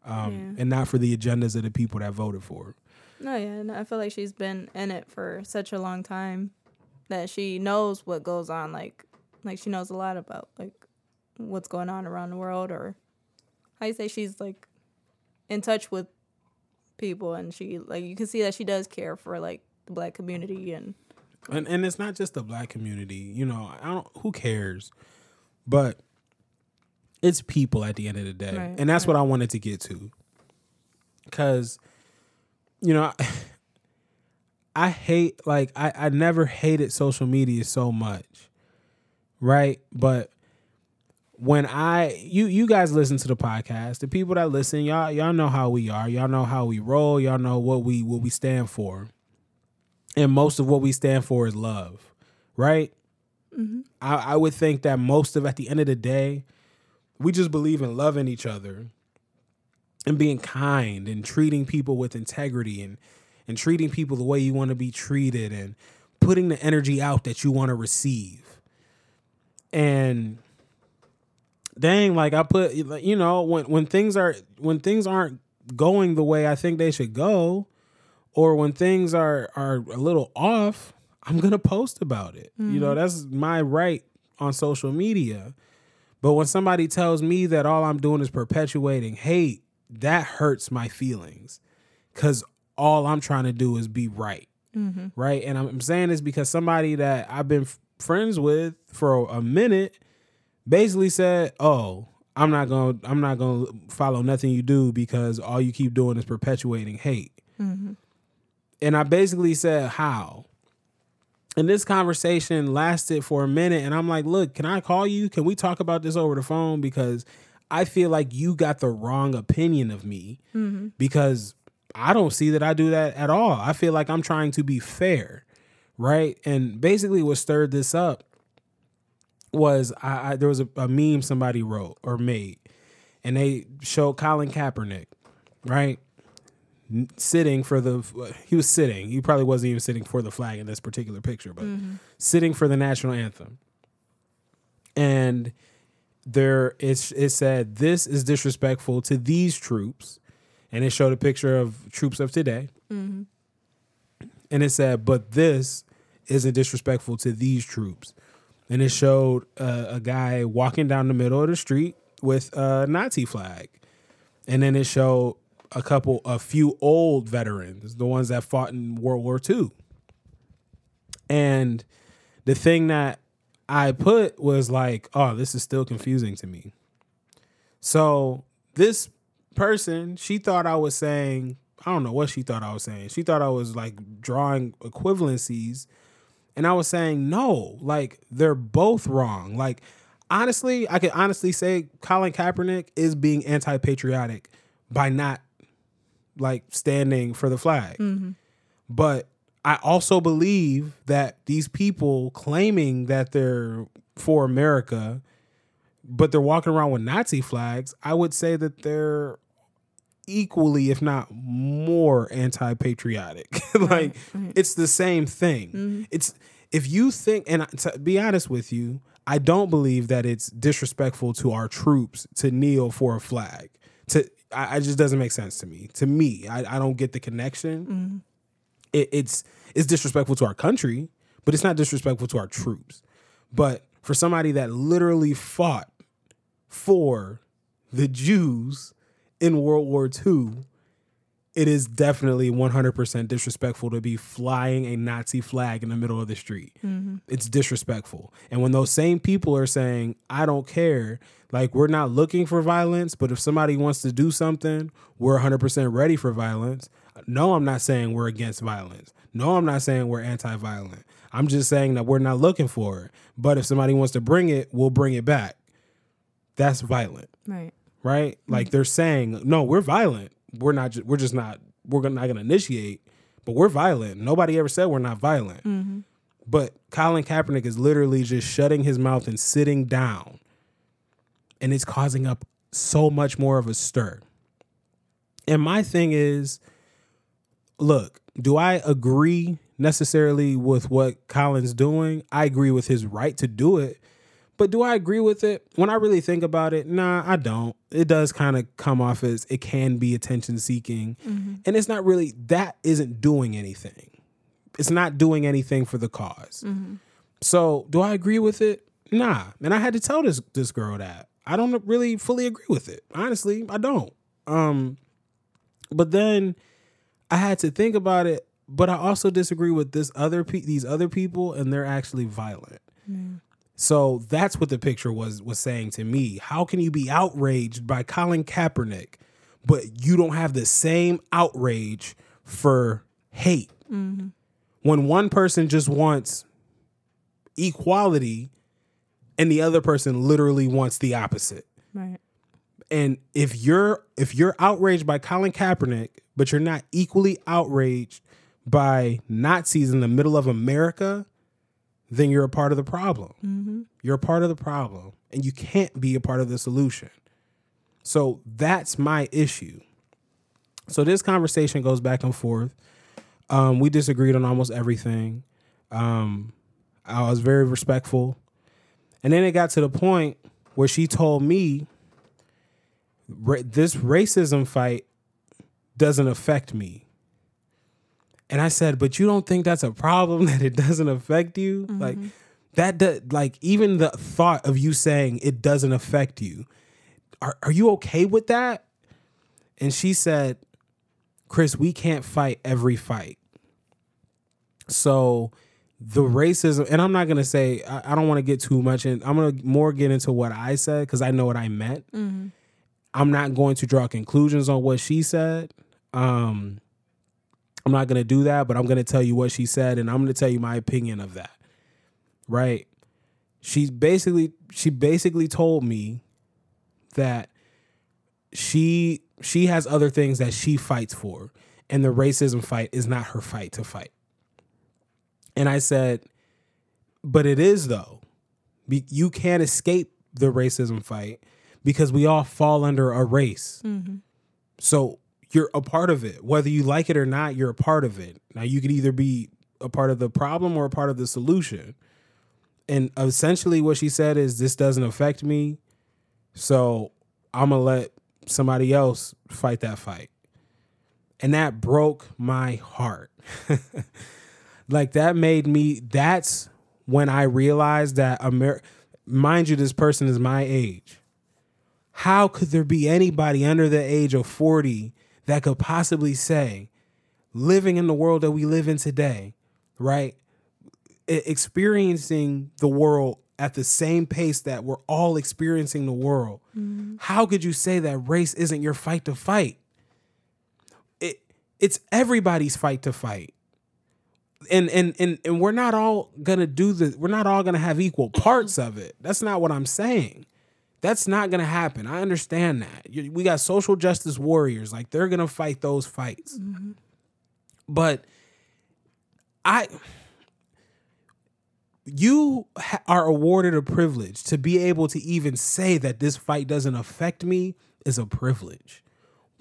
um, and not for the agendas of the people that voted for her. No, yeah, and I feel like she's been in it for such a long time that she knows what goes on. Like, like she knows a lot about like what's going on around the world, or how you say she's like in touch with people, and she like you can see that she does care for like the black community and And and it's not just the black community, you know, I don't who cares? But it's people at the end of the day. Right, and that's what I wanted to get to. Cuz you know, I hate like I I never hated social media so much. Right? But when I you you guys listen to the podcast, the people that listen, y'all y'all know how we are. Y'all know how we roll. Y'all know what we what we stand for and most of what we stand for is love, right? Mm-hmm. I, I would think that most of at the end of the day, we just believe in loving each other and being kind and treating people with integrity and and treating people the way you want to be treated and putting the energy out that you want to receive. And dang, like I put you know, when when things are when things aren't going the way I think they should go, or when things are are a little off, I'm gonna post about it. You know, mm-hmm. that's my right on social media. But when somebody tells me that all I'm doing is perpetuating hate, that hurts my feelings. Cause all I'm trying to do is be right. Mm-hmm. Right. And I'm saying this because somebody that I've been f- friends with for a minute basically said, Oh, I'm not gonna I'm not gonna follow nothing you do because all you keep doing is perpetuating hate. Mm-hmm. And I basically said, How? And this conversation lasted for a minute. And I'm like, Look, can I call you? Can we talk about this over the phone? Because I feel like you got the wrong opinion of me mm-hmm. because I don't see that I do that at all. I feel like I'm trying to be fair. Right. And basically, what stirred this up was I, I there was a, a meme somebody wrote or made, and they showed Colin Kaepernick, right, sitting for the he was sitting. He probably wasn't even sitting for the flag in this particular picture, but sitting for the national anthem. And there it's it said this is disrespectful to these troops, and it showed a picture of troops of today. And it said, but this isn't disrespectful to these troops and it showed uh, a guy walking down the middle of the street with a Nazi flag, and then it showed a couple, a few old veterans, the ones that fought in World War II. And the thing that I put was like, oh, this is still confusing to me. So this person, she thought I was saying, I don't know what she thought I was saying. She thought I was like drawing equivalencies And I was saying, no, like they're both wrong. Like, honestly, I can honestly say Colin Kaepernick is being anti patriotic by not like standing for the flag. Mm-hmm. But I also believe that these people claiming that they're for America, but they're walking around with Nazi flags, I would say that they're equally, if not more, anti patriotic. like it's the same thing. Mm-hmm. It's if you think, and to be honest with you, I don't believe that it's disrespectful to our troops to kneel for a flag. To I, it just doesn't make sense to me. To me, I, I don't get the connection. Mm-hmm. It, it's it's disrespectful to our country, but it's not disrespectful to our troops. But for somebody that literally fought for the Jews in World War II, it is definitely 100% disrespectful to be flying a Nazi flag in the middle of the street. Mm-hmm. It's disrespectful. And when those same people are saying, I don't care, like we're not looking for violence, but if somebody wants to do something, we're 100% ready for violence. No, I'm not saying we're against violence. No, I'm not saying we're anti violent. I'm just saying that we're not looking for it. But if somebody wants to bring it, we'll bring it back. That's violent Right. right? Like mm-hmm. they're saying, no, we're violent. We're not. Ju- we're just not. We're gonna- not going to initiate, but we're violent. Nobody ever said we're not violent. Mm-hmm. But Colin Kaepernick is literally just shutting his mouth and sitting down, and it's causing up so much more of a stir. And my thing is, look, do I agree necessarily with what Colin's doing? I agree with his right to do it. But do I agree with it? When I really think about it, nah, I don't. It does kind of come off as it can be attention seeking. And it's not really, that isn't doing anything. It's not doing anything for the because So do I agree with it? Nah. And I had to tell this this girl that. I don't really fully agree with it. Honestly, I don't. Um but then I had to think about it, but I also disagree with this other pe- these other people and they're actually violent. So that's what the picture was was saying to me. How can you be outraged by Colin Kaepernick, but you don't have the same outrage for hate? Mm-hmm. When one person just wants equality and the other person literally wants the opposite. Right. And if you're if you're outraged by Colin Kaepernick, but you're not equally outraged by Nazis in the middle of America, then you're a part of the problem. You're a part of the problem, and you can't be a part of the solution. So that's my issue. So this conversation goes back and forth. Um, we disagreed on almost everything. Um, I was very respectful, and then it got to the point where she told me this racism fight doesn't affect me. And I said, but you don't think that's a problem that it doesn't affect you? Like that do, like even the thought of you saying it doesn't affect you. Are are you okay with that? And she said, Chris, we can't fight every fight. So the racism, and I'm not gonna say I, I don't want to get too much in. I'm gonna more get into what I said because I know what I meant. I'm not going to draw conclusions on what she said. Um, I'm not going to do that, but I'm going to tell you what she said and I'm going to tell you my opinion of that. Right? She basically she basically told me that she she has other things that she fights for and the racism fight is not her fight to fight. And I said, "But it is though. You can't escape the racism fight because we all fall under a race. Mm-hmm. So you're a part of it. Whether you like it or not, you're a part of it. Now you could either be a part of the problem or a part of the solution. And essentially what she said is this doesn't affect me. So I'm going to let somebody else fight that fight. And that broke my heart. like that made me that's when I realized that America mind you this person is my age how could there be anybody under the age of 40 that could possibly say living in the world that we live in today right? Experiencing the world at the same pace that we're all experiencing the world. Mm-hmm. How could you say that race isn't your fight to fight? It it's everybody's fight to fight. And and and and we're not all gonna do the we're not all gonna have equal parts of it. That's not what I'm saying. That's not gonna happen. I understand that. We got social justice warriors, like they're gonna fight those fights. Mm-hmm. But I you ha- are awarded a privilege to be able to even say that this fight doesn't affect me is a privilege.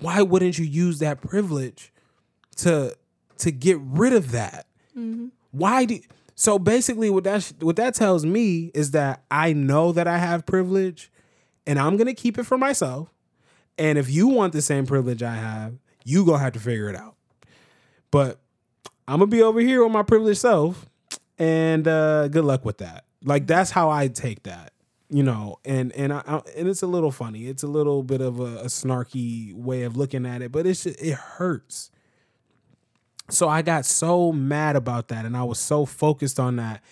Why wouldn't you use that privilege to to get rid of that? Mm-hmm. Why do so basically what that what that tells me is that I know that I have privilege and I'm to keep it for myself. And if you want the same privilege I have, you to have to figure it out. But I'm to be over here with my privileged self and uh good luck with that. Like that's how I take that. You know, and and I, I and it's a little funny. It's a little bit of a, a snarky way of looking at it, but it's just, it hurts. So I got so mad about that and I was so focused on that.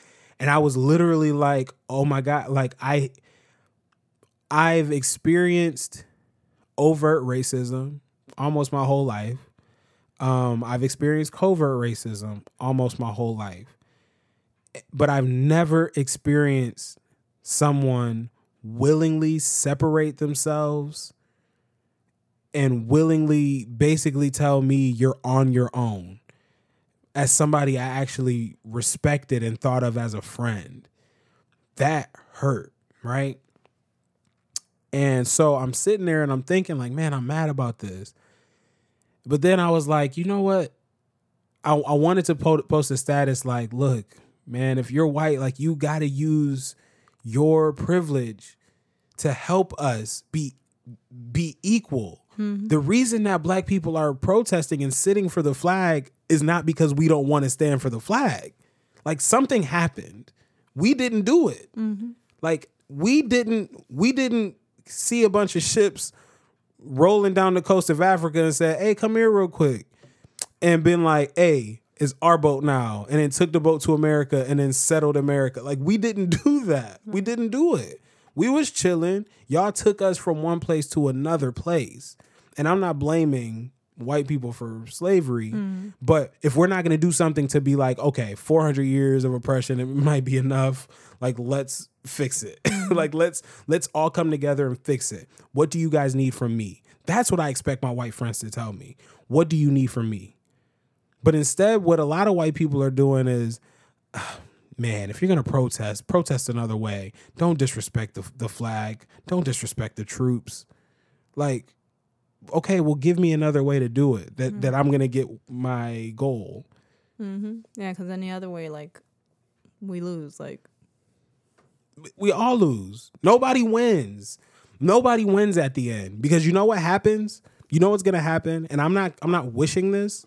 And I was literally like, "Oh my god, like I I've experienced overt racism almost my whole life. Um I've experienced covert racism almost my whole life. But I've never experienced someone willingly separate themselves and willingly basically tell me you're on your own as somebody I actually respected and thought of as a friend. That hurt, right? And so I'm sitting there and I'm thinking, like, man, I'm mad about this. But then I was like, you know what? I, I wanted to po- post a status like, look, man, if you're white, like, you got to use your privilege to help us be be equal. Mm-hmm. The reason that black people are protesting and sitting for the flag is not because we don't want to stand for the flag. Like something happened. We didn't do it. Mm-hmm. Like we didn't we didn't see a bunch of ships rolling down the coast of Africa and said, "Hey, come here real quick." And been like, "Hey, it's our boat now." And then took the boat to America and then settled America. Like we didn't do that. We didn't do it. We was chilling. Y'all took us from one place to another place. And I'm not blaming white people for slavery, mm. but if we're not going to do something to be like, okay, 400 years of oppression, it might be enough. Like, let's fix it. like, let's let's all come together and fix it. What do you guys need from me? That's what I expect my white friends to tell me. What do you need from me? But instead, what a lot of white people are doing is, man, if you're gonna protest, protest another way. Don't disrespect the the flag. Don't disrespect the troops. Like, okay, well, give me another way to do it that that I'm gonna get my goal. Mhm. Yeah, because any other way, like, we lose. Like, We all lose. Nobody wins. Nobody wins at the end because you know what happens. You know what's gonna happen, and I'm not. I'm not wishing this,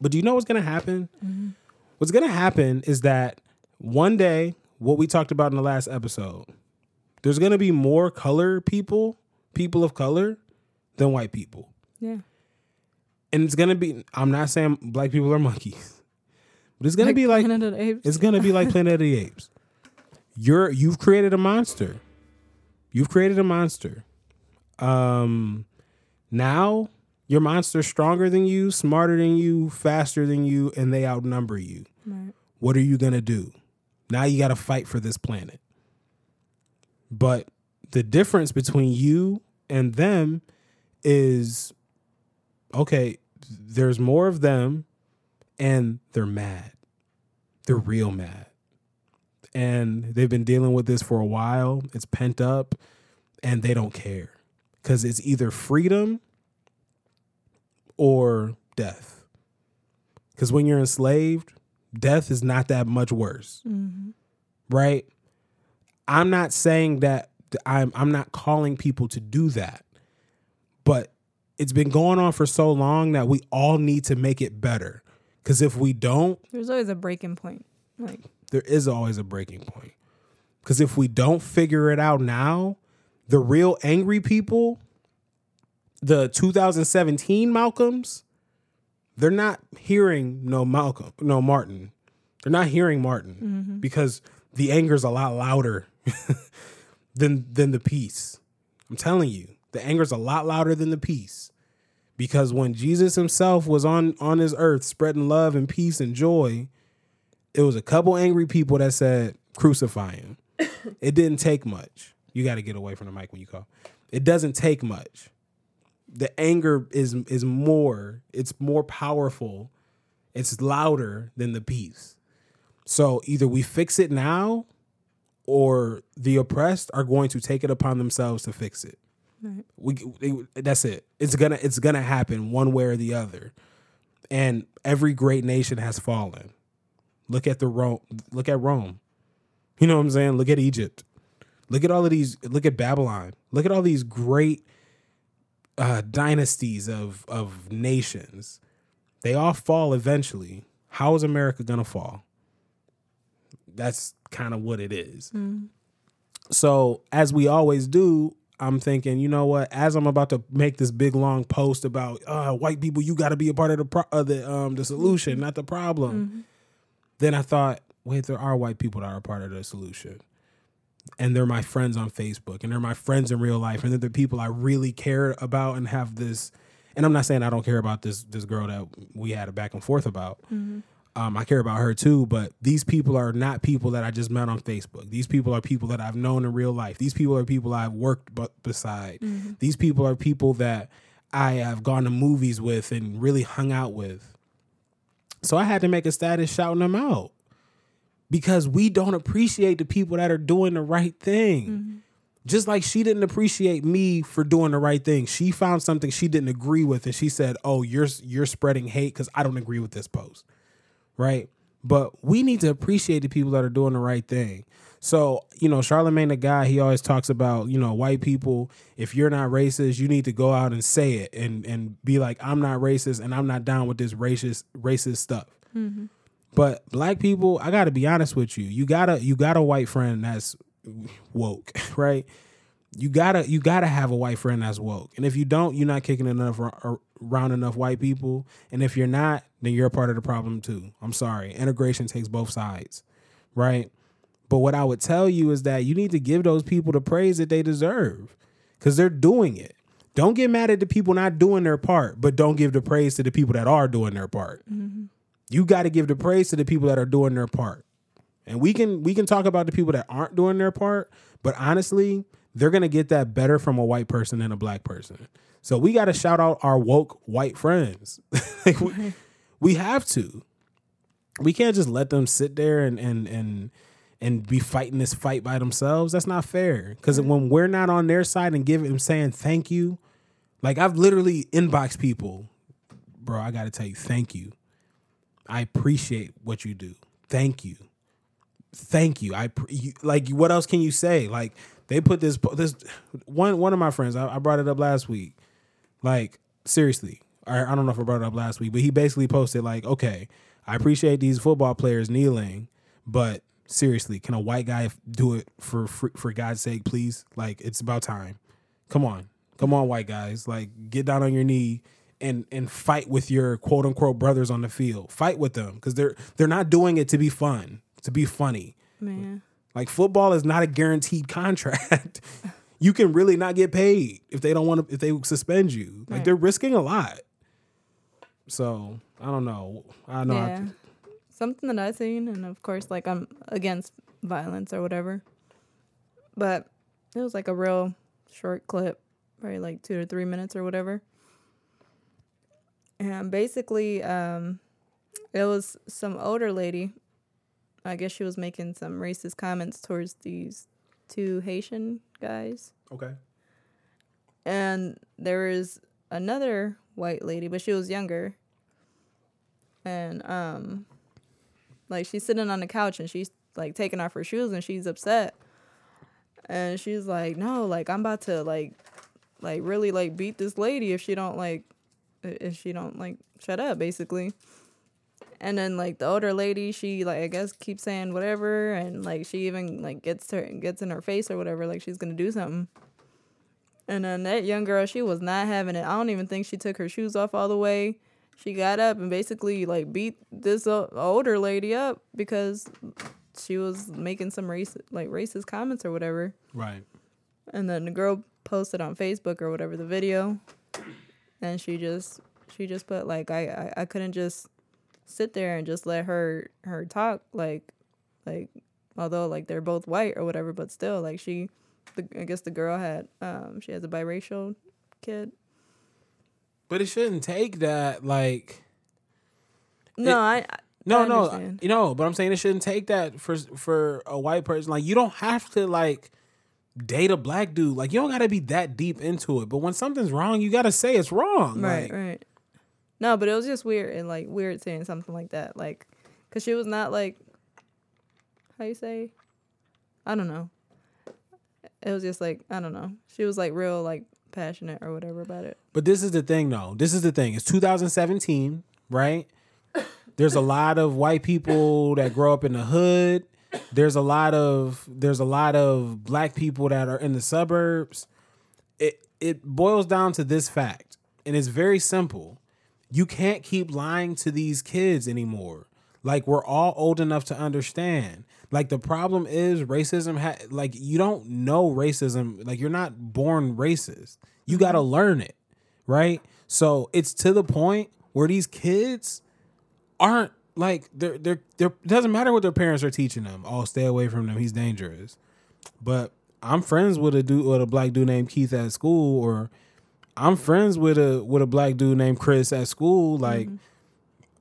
but do you know what's gonna happen? Mm-hmm. What's gonna happen is that one day, what we talked about in the last episode, there's gonna be more color people, people of color, than white people. yeah. and it's gonna be. I'm not saying black people are monkeys, but it's gonna be like Planet of the Apes. it's gonna be like Planet of the Apes. You're you've created a monster. You've created a monster. Um, now your monster's stronger than you, smarter than you, faster than you, and they outnumber you. Right. What are you gonna do? Now you got to fight for this planet. But the difference between you and them is okay, there's more of them and they're mad. They're real mad. And they've been dealing with this for a while. It's pent up and they don't care cuz it's either freedom or death. Cuz when you're enslaved, death is not that much worse. Mm-hmm. Right? I'm not saying that I'm I'm not calling people to do that. But it's been going on for so long that we all need to make it better. Cuz if we don't, There's always a breaking point. Like, there is always a breaking point. Cuz if we don't figure it out now, the real angry people, the 2017 Malcolms, they're not hearing no Malcolm, no Martin. They're not hearing Martin mm-hmm. because the anger's a lot louder than than the peace. I'm telling you, the anger's a lot louder than the peace Because when Jesus himself was on on his earth spreading love and peace and joy, it was a couple angry people that said crucify him. it didn't take much. You got to get away from the mic when you call. It doesn't take much. The anger is is more. It's more powerful. It's louder than the peace. So either we fix it now or the oppressed are going to take it upon themselves to fix it. We it- that's it. It's gonna it's gonna happen one way or the other. And every great nation has fallen. Look at the Rome. Look at Rome. You know what I'm saying? Look at Egypt. Look at all of these. Look at Babylon. Look at all these great uh, dynasties of of nations. They all fall eventually. How is America gonna fall? That's kind of what it is. So as we always do, I'm thinking, you know what? As I'm about to make this big long post about uh, white people, you got to be a part of the pro- of the um the solution, not the problem. Then I thought, wait, there are white people that are a part of the solution, and they're my friends on Facebook, and they're my friends in real life, and they're the people I really care about and have this. And I'm not saying I don't care about this this girl that we had a back and forth about. Um, I care about her too, but these people are not people that I just met on Facebook. These people are people that I've known in real life. These people are people I've worked b- beside. These people are people that I have gone to movies with and really hung out with. So I had to make a status shouting them out because we don't appreciate the people that are doing the right thing. Mm-hmm. Just like she didn't appreciate me for doing the right thing. She found something she didn't agree with and she said, "Oh, you're you're spreading hate cuz I don't agree with this post." right? But we need to appreciate the people that are doing the right thing. So, you know, Charlamagne the guy, he always talks about, you know, white people, if you're not racist, you need to go out and say it and and be like, I'm not racist and I'm not down with this racist racist stuff. Mm-hmm. But black people, I gotta be honest with you. You gotta you got a white friend that's woke, right? You gotta you gotta have a white friend that's woke. And if you don't, you're not kicking enough around enough white people. And if you're not, then you're a part of the problem too. I'm sorry. Integration takes both sides, right? But what I would tell you is that you need to give those people the praise that they deserve because they're doing it. Don't get mad at the people not doing their part, but don't give the praise to the people that are doing their part. Mm-hmm. You got to give the praise to the people that are doing their part. And we can we can talk about the people that aren't doing their part, but honestly, they're gonna get that better from a white person than a black person. So we got to shout out our woke white friends. like we, we have to. We can't just let them sit there and and and and be fighting this fight by themselves. That's not fair. Because when we're not on their side and giving them saying thank you, like I've literally inboxed people, bro. I got to tell you, thank you. I appreciate what you do. Thank you. Thank you. I pr- you, like. What else can you say? Like they put this this one one of my friends. I, I brought it up last week. Like seriously, I, I don't know if I brought it up last week, but he basically posted like, okay, I appreciate these football players kneeling, but seriously, can a white guy do it for for, for God's sake, please? Like it's about time. Come on, come on, white guys. Like get down on your knee and and fight with your quote unquote brothers on the field. Fight with them because they're they're not doing it to be fun, to be funny. Man. Like football is not a guaranteed contract. you can really not get paid if they don't want to if they suspend you. Like Right. they're risking a lot. So I don't know. I know. I- yeah. Something that I've seen, and of course, like I'm against violence or whatever. But it was like a real short clip, probably like two to three minutes or whatever. And basically, um, it was some older lady. I guess she was making some racist comments towards these two Haitian guys. okay. and there was another white lady, but she was younger. And um like she's sitting on the couch and she's like taking off her shoes and she's upset. And she's like, "No, like I'm about to like like really like beat this lady if she don't like if she don't like shut up basically." And then like the older lady, she like I guess keeps saying whatever and like she even like gets her gets in her face or whatever like she's going to do something. And then that young girl, she was not having it. I don't even think she took her shoes off all the way. She got up and basically like beat this older lady up because she was making some race like racist comments or whatever. Right. And then the girl posted on Facebook or whatever the video. and she just she just put like I, I I couldn't just sit there and just let her her talk like like although like they're both white or whatever, but still like she the I guess the girl had um she has a biracial kid. But it shouldn't take that like No, It- I, I no, I no, uh, you know. But I'm saying it shouldn't take that for for a white person. Like you don't have to like date a black dude. Like you don't got to be that deep into it. But when something's wrong, you got to say it's wrong. Right, Like, right. No, but it was just weird and like weird saying something like that, like, cause she was not like, how you say, I don't know. It was just like I don't know. She was like real like passionate or whatever about it. But this is the thing, though. This is the thing. It's 2017, right? There's a lot of white people that grow up in the hood. There's a lot of there's a lot of black people that are in the suburbs. It it boils down to this fact, and it's very simple. You can't keep lying to these kids anymore. Like we're all old enough to understand. Like the problem is racism. Ha- like you don't know racism. Like you're not born racist. You mm-hmm. got to learn it, right? So it's to the point where these kids aren't like they're they're they're. It doesn't matter what their parents are teaching them. Oh, stay away from them. He's dangerous. But I'm friends with a dude with a black dude named Keith at school, or I'm friends with a with a black dude named Chris at school. Like mm-hmm.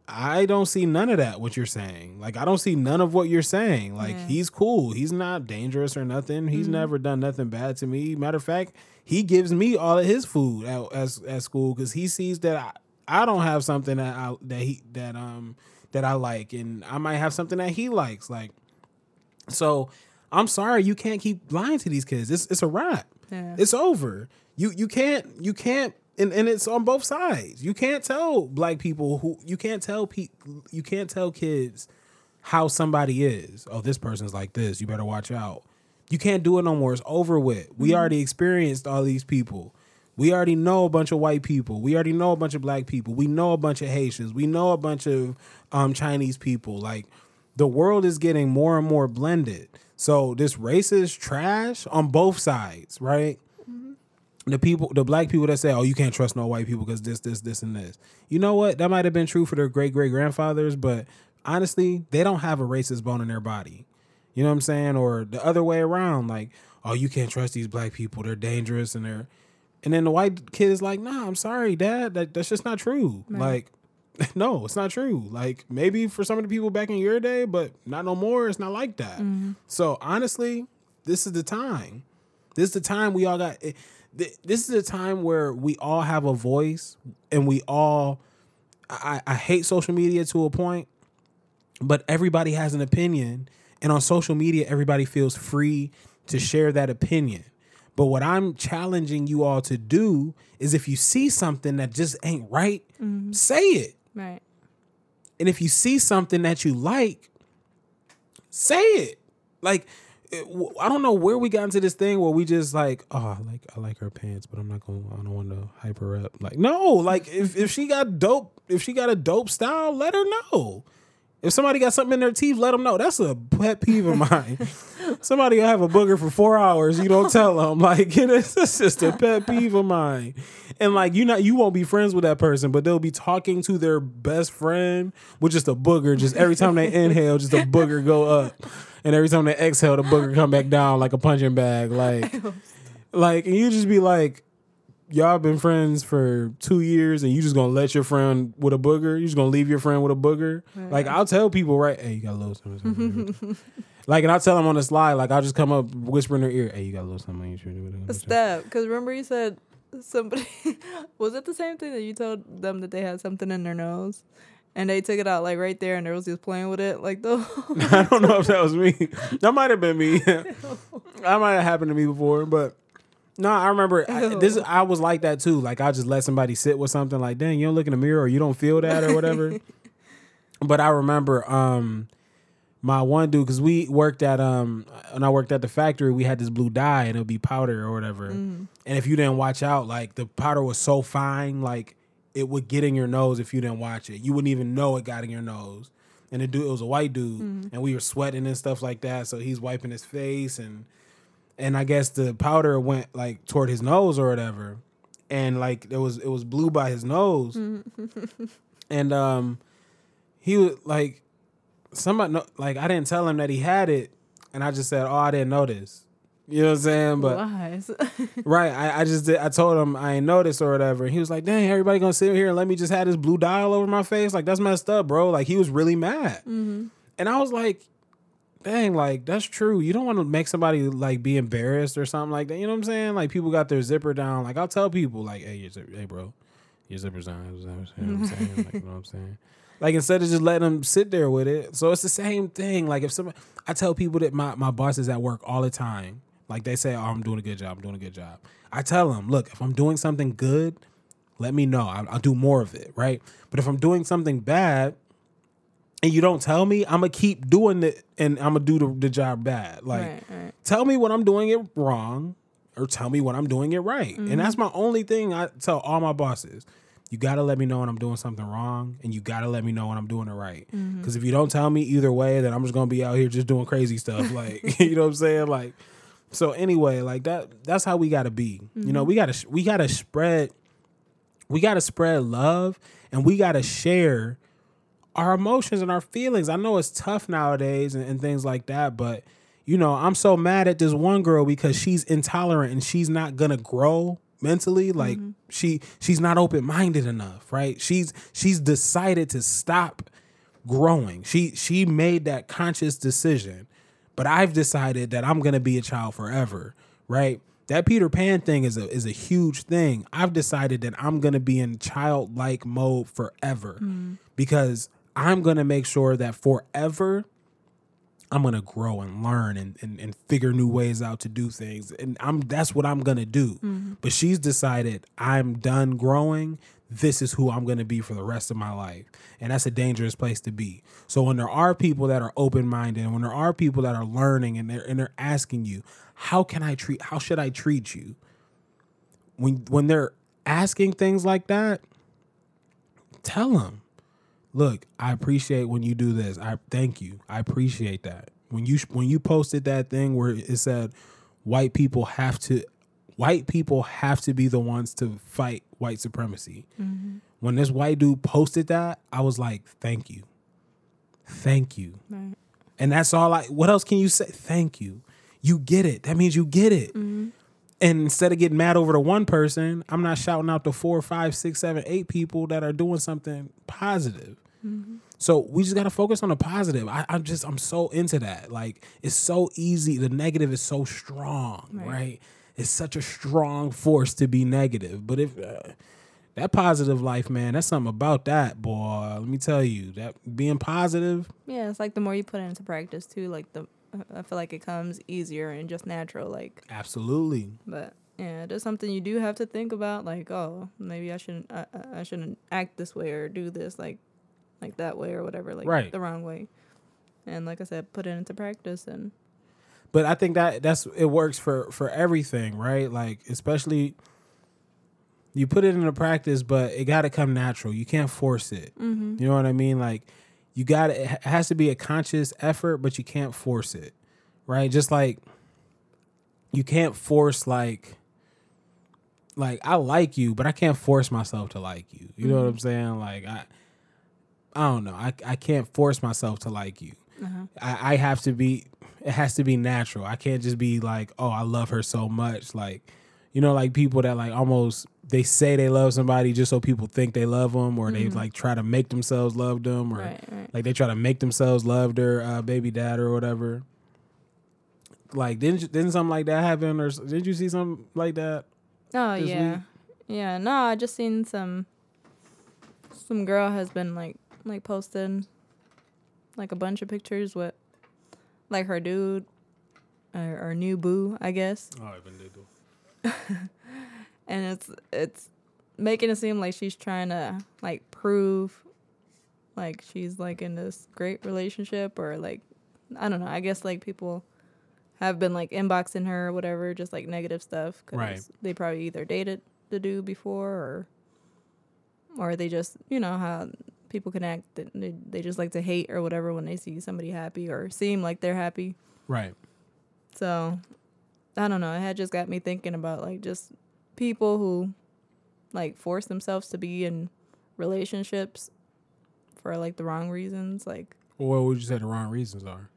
I don't see none of that what you're saying. Like I don't see none of what you're saying. Like Yeah. he's cool. He's not dangerous or nothing. He's never done nothing bad to me. Matter of fact, he gives me all of his food at at, at school because he sees that I, I don't have something that I that he that um that I like, and I might have something that he likes. Like so, I'm sorry you can't keep lying to these kids. It's it's a wrap. Yeah. It's over. You you can't you can't and, and it's on both sides. You can't tell black people who you can't tell pe- you can't tell kids how somebody is. Oh, this person's like this. You better watch out. You can't do it no more. It's over with. We already experienced all these people. We already know a bunch of white people. We already know a bunch of black people. We know a bunch of Haitians. We know a bunch of um, Chinese people. Like the world is getting more and more blended. So this racist trash on both sides, right? The people, the black people that say, "Oh, you can't trust no white people because this, this, this, and this." You know what? That might have been true for their great great grandfathers, but honestly, they don't have a racist bone in their body. You know what I'm saying? Or the other way around, like, "Oh, you can't trust these black people; they're dangerous and they're." And then the white kid is like, "Nah, I'm sorry, Dad. That that's just not true. Like, no, it's not true. Like maybe for some of the people back in your day, but not no more. It's not like that. Mm-hmm. So honestly, this is the time. This is the time we all got. it- th- This is a time where we all have a voice, and we all. I, I hate social media to a point, but everybody has an opinion, and on social media, everybody feels free to share that opinion. But what I'm challenging you all to do is, if you see something that just ain't right, mm-hmm. say it. Right. And if you see something that you like, say it. Like, I don't know where we got into this thing where we just like, oh, I like I like her pants, but I'm not gonna. I don't want to hype her up. Like, no, like if if she got dope, if she got a dope style, let her know. If somebody got something in their teeth, let them know. That's a pet peeve of mine. somebody have a booger for four hours, you don't tell them. Like, it is that's just a pet peeve of mine. And like, you not you won't be friends with that person, but they'll be talking to their best friend with just a booger. Just every time they inhale, just a booger go up, and every time they exhale, the booger come back down like a punching bag. Like, like, and you just be like, y'all been friends for two years and you just gonna let your friend with a booger? You just gonna leave your friend with a booger? Like I'll tell people, right? Hey, you got a little something. like, and I'll tell them on the slide. Like I'll just come up, whisper in their ear, "Hey, you got a little something. You should do it." Step. Because remember you said somebody was it the same thing that you told them that they had something in their nose, and they took it out like right there, and they was just playing with it like the. I don't know if that was me. That might have been me. that might have happened to me before, but no, I remember I, this. I was like that too. Like I just let somebody sit with something. Like, dang, you don't look in the mirror or you don't feel that or whatever. but I remember um my one dude because we worked at um when I worked at the factory, we had this blue dye and it would be powder or whatever. And if you didn't watch out, like the powder was so fine, like it would get in your nose if you didn't watch it. You wouldn't even know it got in your nose. And the dude, it was a white dude, and we were sweating and stuff like that. So he's wiping his face, and and I guess the powder went like toward his nose or whatever. and like it was it was blue by his nose, and um, he was like somebody like I didn't tell him that he had it, and I just said, "Oh, I didn't notice." You know what I'm saying? But Lies. right, I, I just did. I told him I ain't noticed or whatever. And he was like, "Dang, everybody gonna sit here and let me just have this blue dial over my face? Like that's messed up, bro." Like he was really mad, mm-hmm. and I was like, "Dang, like that's true. You don't want to make somebody like be embarrassed or something like that. You know what I'm saying? Like people got their zipper down. Like I'll tell people, like, hey, your zipper, hey, bro, your zipper's down. You know what I'm saying? Like, you know what I'm saying? Like instead of just letting them sit there with it. So it's the same thing. Like if somebody, I tell people that my my boss is at work all the time. Like they say, oh, I'm doing a good job. I'm doing a good job. I tell them, look, if I'm doing something good, let me know. I'll, I'll do more of it, right? But if I'm doing something bad and you don't tell me, I'm gonna keep doing it and I'm gonna do the, the job bad. Like, Right, right. tell me when I'm doing it wrong or tell me when I'm doing it right. And that's mm-hmm. my only thing I tell all my bosses. You gotta let me know when I'm doing something wrong, and you gotta let me know when I'm doing it right. Mm-hmm. Because if you don't tell me either way, then I'm just gonna be out here just doing crazy stuff. Like, you know what I'm saying? Like, so anyway, like that. That's how we gotta be. You know, mm-hmm. we gotta we gotta spread we got to spread love and we got to share our emotions and our feelings. I know it's tough nowadays and, and things like that, but you know, I'm so mad at this one girl because she's intolerant and she's not gonna grow mentally. Like mm-hmm. she she's not open minded enough, right? She's she's decided to stop growing. She she made that conscious decision. But I've decided that I'm gonna be a child forever, right? That Peter Pan thing is a is a huge thing. I've decided that I'm gonna be in childlike mode forever mm. because I'm gonna make sure that forever I'm gonna grow and learn and, and, and figure new ways out to do things. And I'm that's what I'm gonna do. Mm-hmm. But she's decided I'm done growing. This is who I'm gonna be for the rest of my life. And that's a dangerous place to be. So when there are people that are open minded and when there are people that are learning and they're and they're asking you, how can I treat how should I treat you? When when they're asking things like that, tell them look, I appreciate when you do this. I thank you. I appreciate that. When you when you posted that thing where it said white people have to white people have to be the ones to fight white supremacy. Mm-hmm. When this white dude posted that, I was like, thank you. Thank you. And that's all I what else can you say? Thank you. You get it. That means you get it. Mm-hmm. And instead of getting mad over the one person, I'm not shouting out the four, five, six, seven, eight people that are doing something positive. Mm-hmm. So we just gotta focus on the positive. I, I'm just I'm so into that. Like it's so easy. The negative is so strong, right? It's such a strong force to be negative. But if uh, that positive life, man, that's something about that, boy. Let me tell you that being positive. Yeah, it's like the more you put it into practice too, like the I feel like it comes easier and just natural. Like, Absolutely. but yeah, there's something you do have to think about. Like, oh, maybe I shouldn't I, I- I shouldn't act this way or do this like like that way or whatever, like Right. the wrong way. And like I said, put it into practice and but I think that that's it works for for everything, right? Like especially you put it into practice, but it got to come natural. You can't force it. Mm-hmm. You know what I mean? Like you got it has to be a conscious effort, but you can't force it, right? Just like you can't force like like I like you, but I can't force myself to like you. You know what I'm mm-hmm. saying? Like I I don't know. I I can't force myself to like you. Uh-huh. I, I have to be it has to be natural. I can't just be like, oh, I love her so much. Like, you know, like people that like almost they say they love somebody just so people think they love them, or they like try to make themselves love them, or Right, right. like they try to make themselves love their uh, baby dad or whatever. Like, didn't you, didn't something like that happen, or did you see something like that? Oh yeah, week? yeah. No, I just seen some. Some girl has been like like posting, like a bunch of pictures with, like her dude, or, or new boo, I guess, Oh, I've been and it's it's making it seem like she's trying to like prove, like she's like in this great relationship or like, I don't know. I guess like people have been like inboxing her or whatever, just like negative stuff. Cause Right. They probably either dated the dude before or, or they just, you know, how people can act. that They, just like to hate or whatever when they see somebody happy or seem like they're happy. right. So, I don't know. It had just got me thinking about like just people who like force themselves to be in relationships for like the wrong reasons. Like, Or what would you say the wrong reasons are?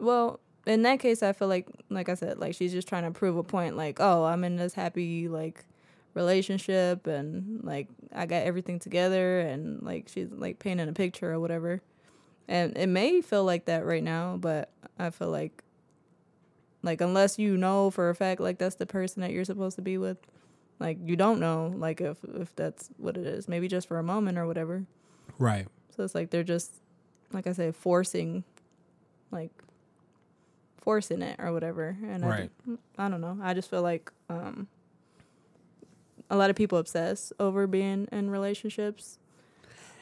well, in that case, I feel like, like I said, like she's just trying to prove a point. Like, oh, I'm in this happy like relationship, and like I got everything together, and like she's like painting a picture or whatever. And it may feel like that right now, but I feel like, like unless you know for a fact, like that's the person that you're supposed to be with, like you don't know, like if if that's what it is. Maybe just for a moment or whatever. Right. So it's like they're just, like I say forcing, like, forcing it or whatever. And I, Right. ju- I don't know. I just feel like um, a lot of people obsess over being in relationships.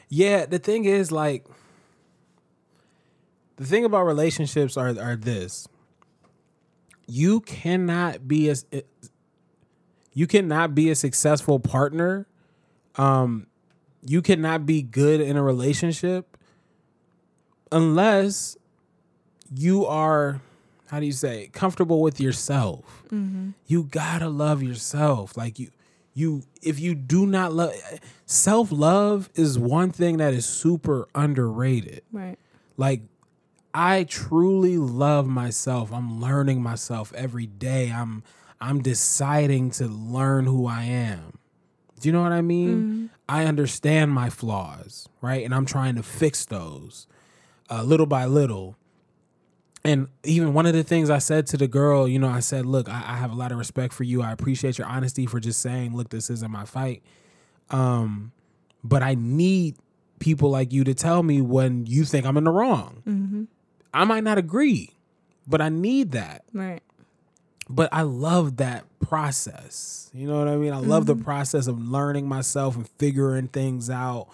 Yeah, the thing is like the thing about relationships are are this. You cannot be as you cannot be a successful partner. Um you cannot be good in a relationship unless you are how do you say comfortable with yourself. You got to love yourself. Like you you if you do not love self-love is one thing that is super underrated. Right. Like I truly love myself. I'm learning myself every day. I'm I'm deciding to learn who I am. Do you know what I mean? I understand my flaws, right? And I'm trying to fix those uh, little by little. And even one of the things I said to the girl, you know, I said, look, I, I have a lot of respect for you. I appreciate your honesty for just saying, look, this isn't my fight. Um, but I need people like you to tell me when you think I'm in the wrong. I might not agree, but I need that. Right. But I love that process. You know what I mean? I love the process of learning myself and figuring things out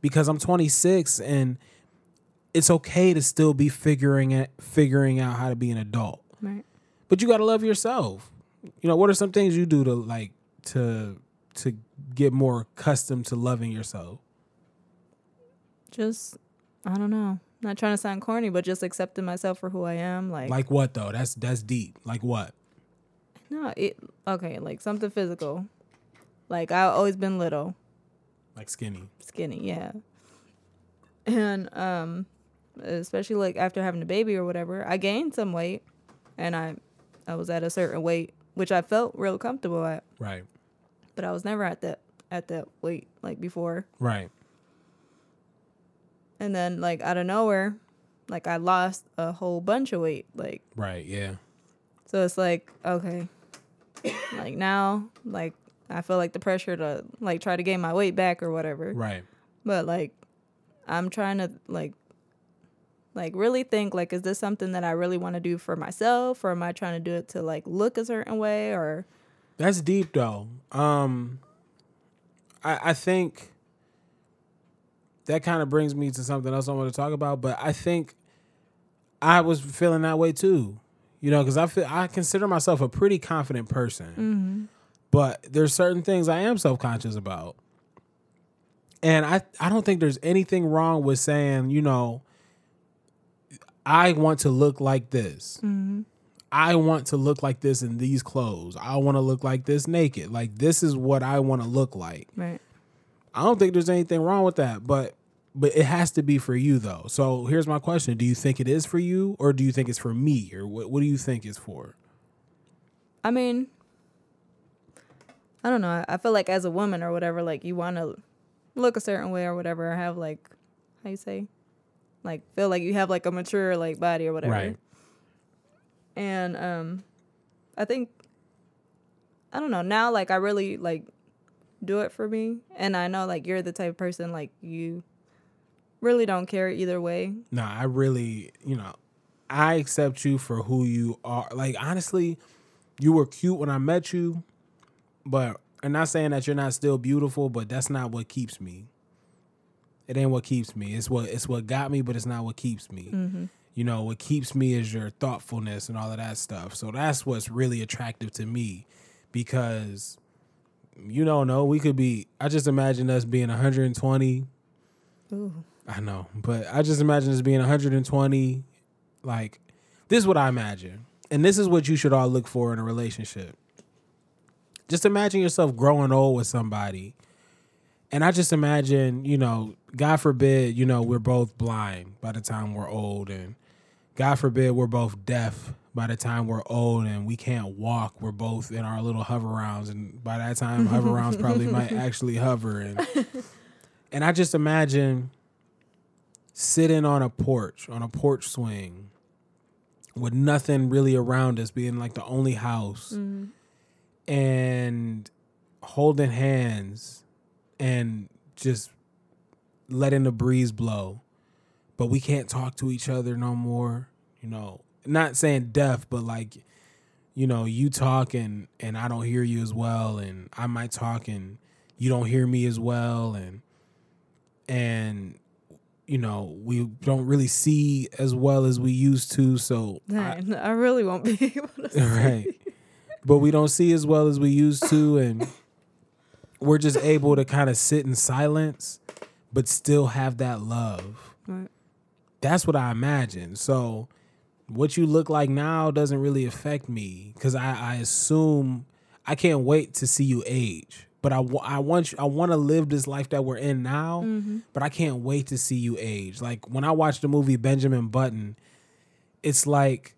because I'm 26 and it's okay to still be figuring it figuring out how to be an adult. Right. But you got to love yourself. You know, what are some things you do to like to to get more accustomed to loving yourself? Just, I don't know. Not trying to sound corny, but just accepting myself for who I am. Like, Like what though? That's that's deep. Like what? no, it, okay, like something physical. Like, I've always been little. Like skinny. skinny, yeah. And um especially like after having a baby or whatever, I gained some weight and I I was at a certain weight which I felt real comfortable at, Right. but I was never at that at that weight like before. Right. And then like out of nowhere, like I lost a whole bunch of weight like Right. Yeah. so it's like okay. like now like I feel like the pressure to like try to gain my weight back or whatever. Right. but like i'm trying to like like really think like is this something that i really want to do for myself or am i trying to do it to like look a certain way or That's deep though. Um I I think that kind of brings me to something else I want to talk about, but I think I was feeling that way too. You know, cuz I feel I consider myself a pretty confident person. But there's certain things I am self-conscious about. And I I don't think there's anything wrong with saying, you know, I want to look like this. Mm-hmm. I want to look like this in these clothes. I want to look like this naked. Like this is what I want to look like. right I don't think there's anything wrong with that, but but it has to be for you though. So here's my question: Do you think it is for you, or do you think it's for me, or what? What do you think it's for? i mean i don't know I- i feel like as a woman or whatever like you want to look a certain way or whatever or have like how you say like feel like you have like a mature like body or whatever Right. and um i think i don't know now like i really like do it for me and i know like you're the type of person like you really don't care either way Nah, I really, you know, I accept you for who you are. Like honestly, you were cute when I met you, but I'm not saying that you're not still beautiful, but that's not what keeps me. It ain't what keeps me. It's what it's what got me, but it's not what keeps me. Mm-hmm. You know, what keeps me is your thoughtfulness and all of that stuff. So that's what's really attractive to me because you don't know, we could be I just imagine us being 120 Ooh. I know, but I just imagine us being 120. Like, this is what I imagine. And this is what you should all look for in a relationship. Just imagine yourself growing old with somebody And I just imagine, you know, God forbid, you know, we're both blind by the time we're old and God forbid we're both deaf by the time we're old and we can't walk. We're both in our little Hoverounds and by that time Hoverounds probably might actually hover and and I just imagine sitting on a porch, on a porch swing with nothing really around us being like the only house mm-hmm. and holding hands and just letting the breeze blow. But we can't talk to each other no more. You know, not saying deaf, but like, you know, you talk and and I don't hear you as well, and I might talk and you don't hear me as well, and and you know we don't really see as well as we used to. So I- Dang, I, really won't be able to. see. right but we don't see as well as we used to and we're just able to kind of sit in silence but still have that love Right. that's what i imagine so what you look like now doesn't really affect me because I, I assume i can't wait to see you age but I, I want you, I want to live this life that we're in now, mm-hmm. but I can't wait to see you age. Like when I watched the movie Benjamin Button, it's like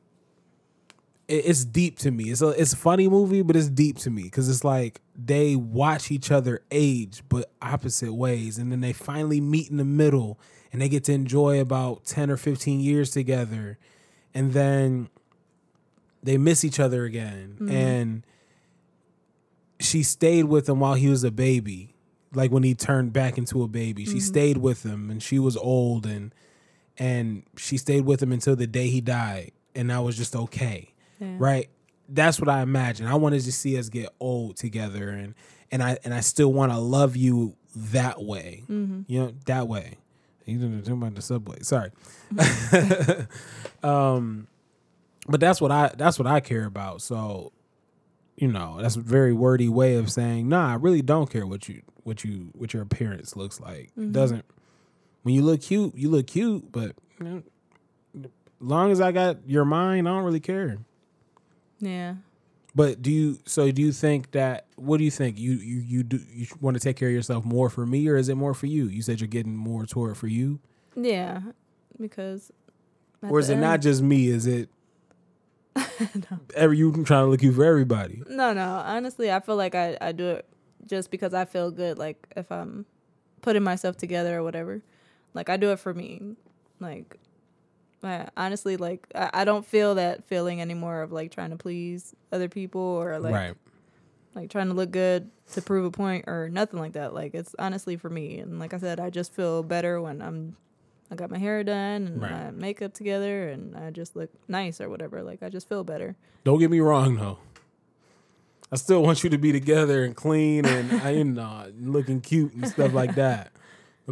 it- it's deep to me. It's a it's a funny movie, but it's deep to me because it's like they watch each other age, but opposite ways, and then they finally meet in the middle, and they get to enjoy about ten or fifteen years together, and then they miss each other again, mm-hmm. and she stayed with him while he was a baby, like when he turned back into a baby. She mm-hmm. stayed with him, and she was old, and and she stayed with him until the day he died, and that was just okay Yeah. right? That's what I imagine. I wanted to see us get old together, and and I and I still want to love you that way. Mm-hmm. You know, that way. You didn't talk about the subway. Sorry. Mm-hmm. um, but that's what I that's what I care about. So, you know, that's a very wordy way of saying, nah, I really don't care what you what you what your appearance looks like. It mm-hmm. doesn't. When you look cute, you look cute, but you know, long as I got your mind, I don't really care. Yeah. But do you? So do you think that? What do you think? You you you do you want to take care of yourself more for me, or is it more for you? You said you're getting more toward for you, Yeah. Because. or is it not just me? Is it? Every you trying to look you for everybody. No, no. Honestly, I feel like I, I do it just because I feel good. Like if I'm putting myself together or whatever. Like I do it for me. Like I, honestly, like I, I don't feel that feeling anymore of like trying to please other people or like right. like trying to look good to prove a point or nothing like that. Like it's honestly for me. And like I said, I just feel better when I'm I got my hair done and Right. my makeup together and I just look nice or whatever. Like I just feel better. Don't get me wrong though. I still want you to be together and clean and you know looking cute and stuff like that.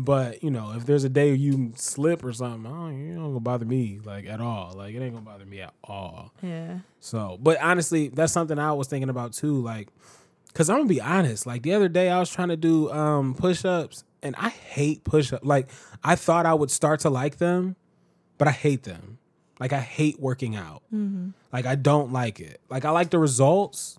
But you know, if there's a day you slip or something, oh, you don't gonna bother me like at all. Like it ain't gonna bother me at all. Yeah. So, but honestly, that's something I was thinking about too. Like, cause I'm gonna be honest. Like the other day, I was trying to do um push ups, and I hate push up. Like I thought I would start to like them, but I hate them. Like I hate working out. Like I don't like it. Like I like the results,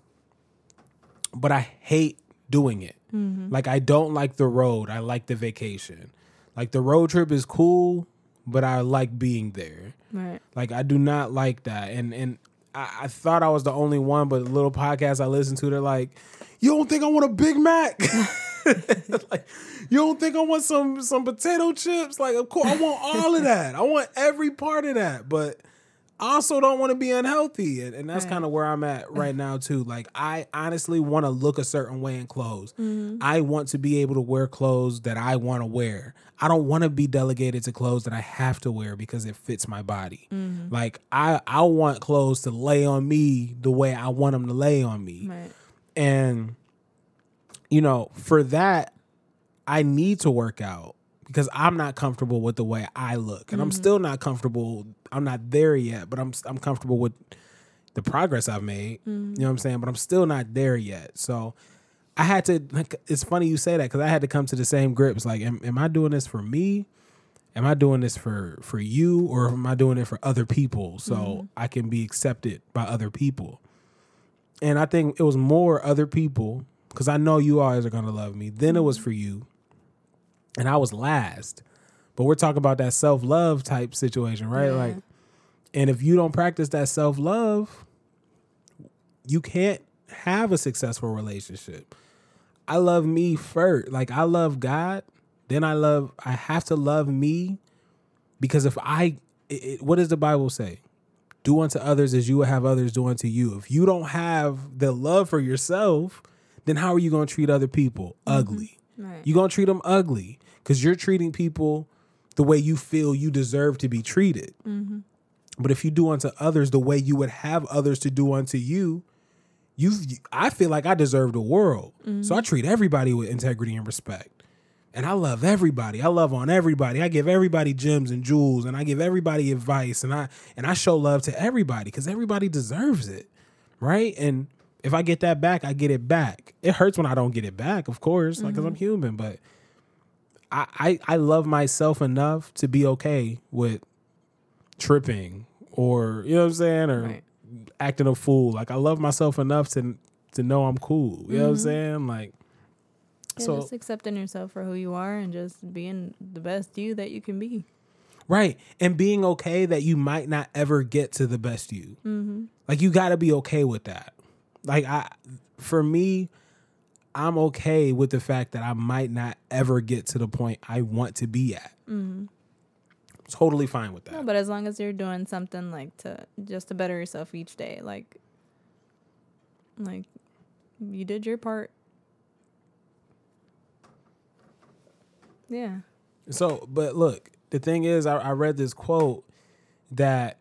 but I hate doing it. Mm-hmm. Like I don't like the road. I like the vacation. Like the road trip is cool, but I like being there. Right. Like I do not like that. And and I, I thought I was the only one, but the little podcast I listen to, they're like, You don't think I want a Big Mac? like, you don't think I want some some potato chips? Like, of course, I want all of that. I want every part of that. But I also don't want to be unhealthy. And, and that's Right. kind of where I'm at right now, too. Like, I honestly want to look a certain way in clothes. Mm-hmm. I want to be able to wear clothes that I want to wear. I don't want to be delegated to clothes that I have to wear because it fits my body. Mm-hmm. Like, I, I want clothes to lay on me the way I want them to lay on me. Right. And you know, for that, I need to work out because I'm not comfortable with the way I look, and I'm mm-hmm. still not comfortable. I'm not there yet, but I'm I'm comfortable with the progress I've made. You mm-hmm. know what I'm saying? But I'm still not there yet. So I had to. Like, it's funny you say that because I had to come to the same grips. Like, am, am I doing this for me? Am I doing this for for you, or am I doing it for other people so mm-hmm. I can be accepted by other people? And I think it was more other people because I know you always are gonna love me. Then it was for you, and I was last. But we're talking about that self love type situation, right? Yeah. Like, and if you don't practice that self love, you can't have a successful relationship. I love me first. Like I love God, then I love. I have to love me because if I, it, it- what does the Bible say? Do unto others as you would have others do unto you. If you don't have the love for yourself, then how are you going to treat other people? Mm-hmm. Ugly. Right. You're going to treat them ugly because you're treating people the way you feel you deserve to be treated. Mm-hmm. But if you do unto others the way you would have others to do unto you, you I feel like I deserve the world. So I mm-hmm. treat everybody with integrity and respect. And I love everybody. I love on everybody. I give everybody gems and jewels and I give everybody advice and I and I show love to everybody cuz everybody deserves it. Right? And if I get that back, I get it back. It hurts when I don't get it back, of course, like cuz I'm human, but I, I I love myself enough to be okay with tripping or you know what I'm saying or Right. acting a fool. Like I love myself enough to to know I'm cool. You know what I'm saying? Like Yeah, so just accepting yourself for who you are and just being the best you that you can be. right, and being okay that you might not ever get to the best you. Mm-hmm. Like you got to be okay with that. Like I, for me, I'm okay with the fact that I might not ever get to the point I want to be at. Totally fine with that. Mm-hmm. No, but as long as you're doing something like to just to better yourself each day, like like you did your part. Yeah. So, but look, the thing is, I, I read this quote that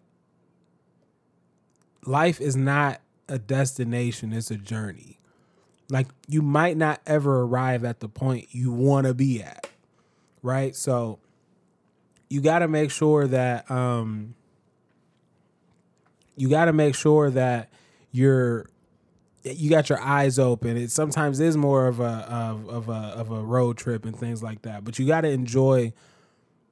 life is not a destination, it's a journey. Like, you might not ever arrive at the point you want to be at, right? So, you got to make sure that, um, you got to make sure that you're you got your eyes open. It sometimes is more of a of, of a of a road trip and things like that. But you got to enjoy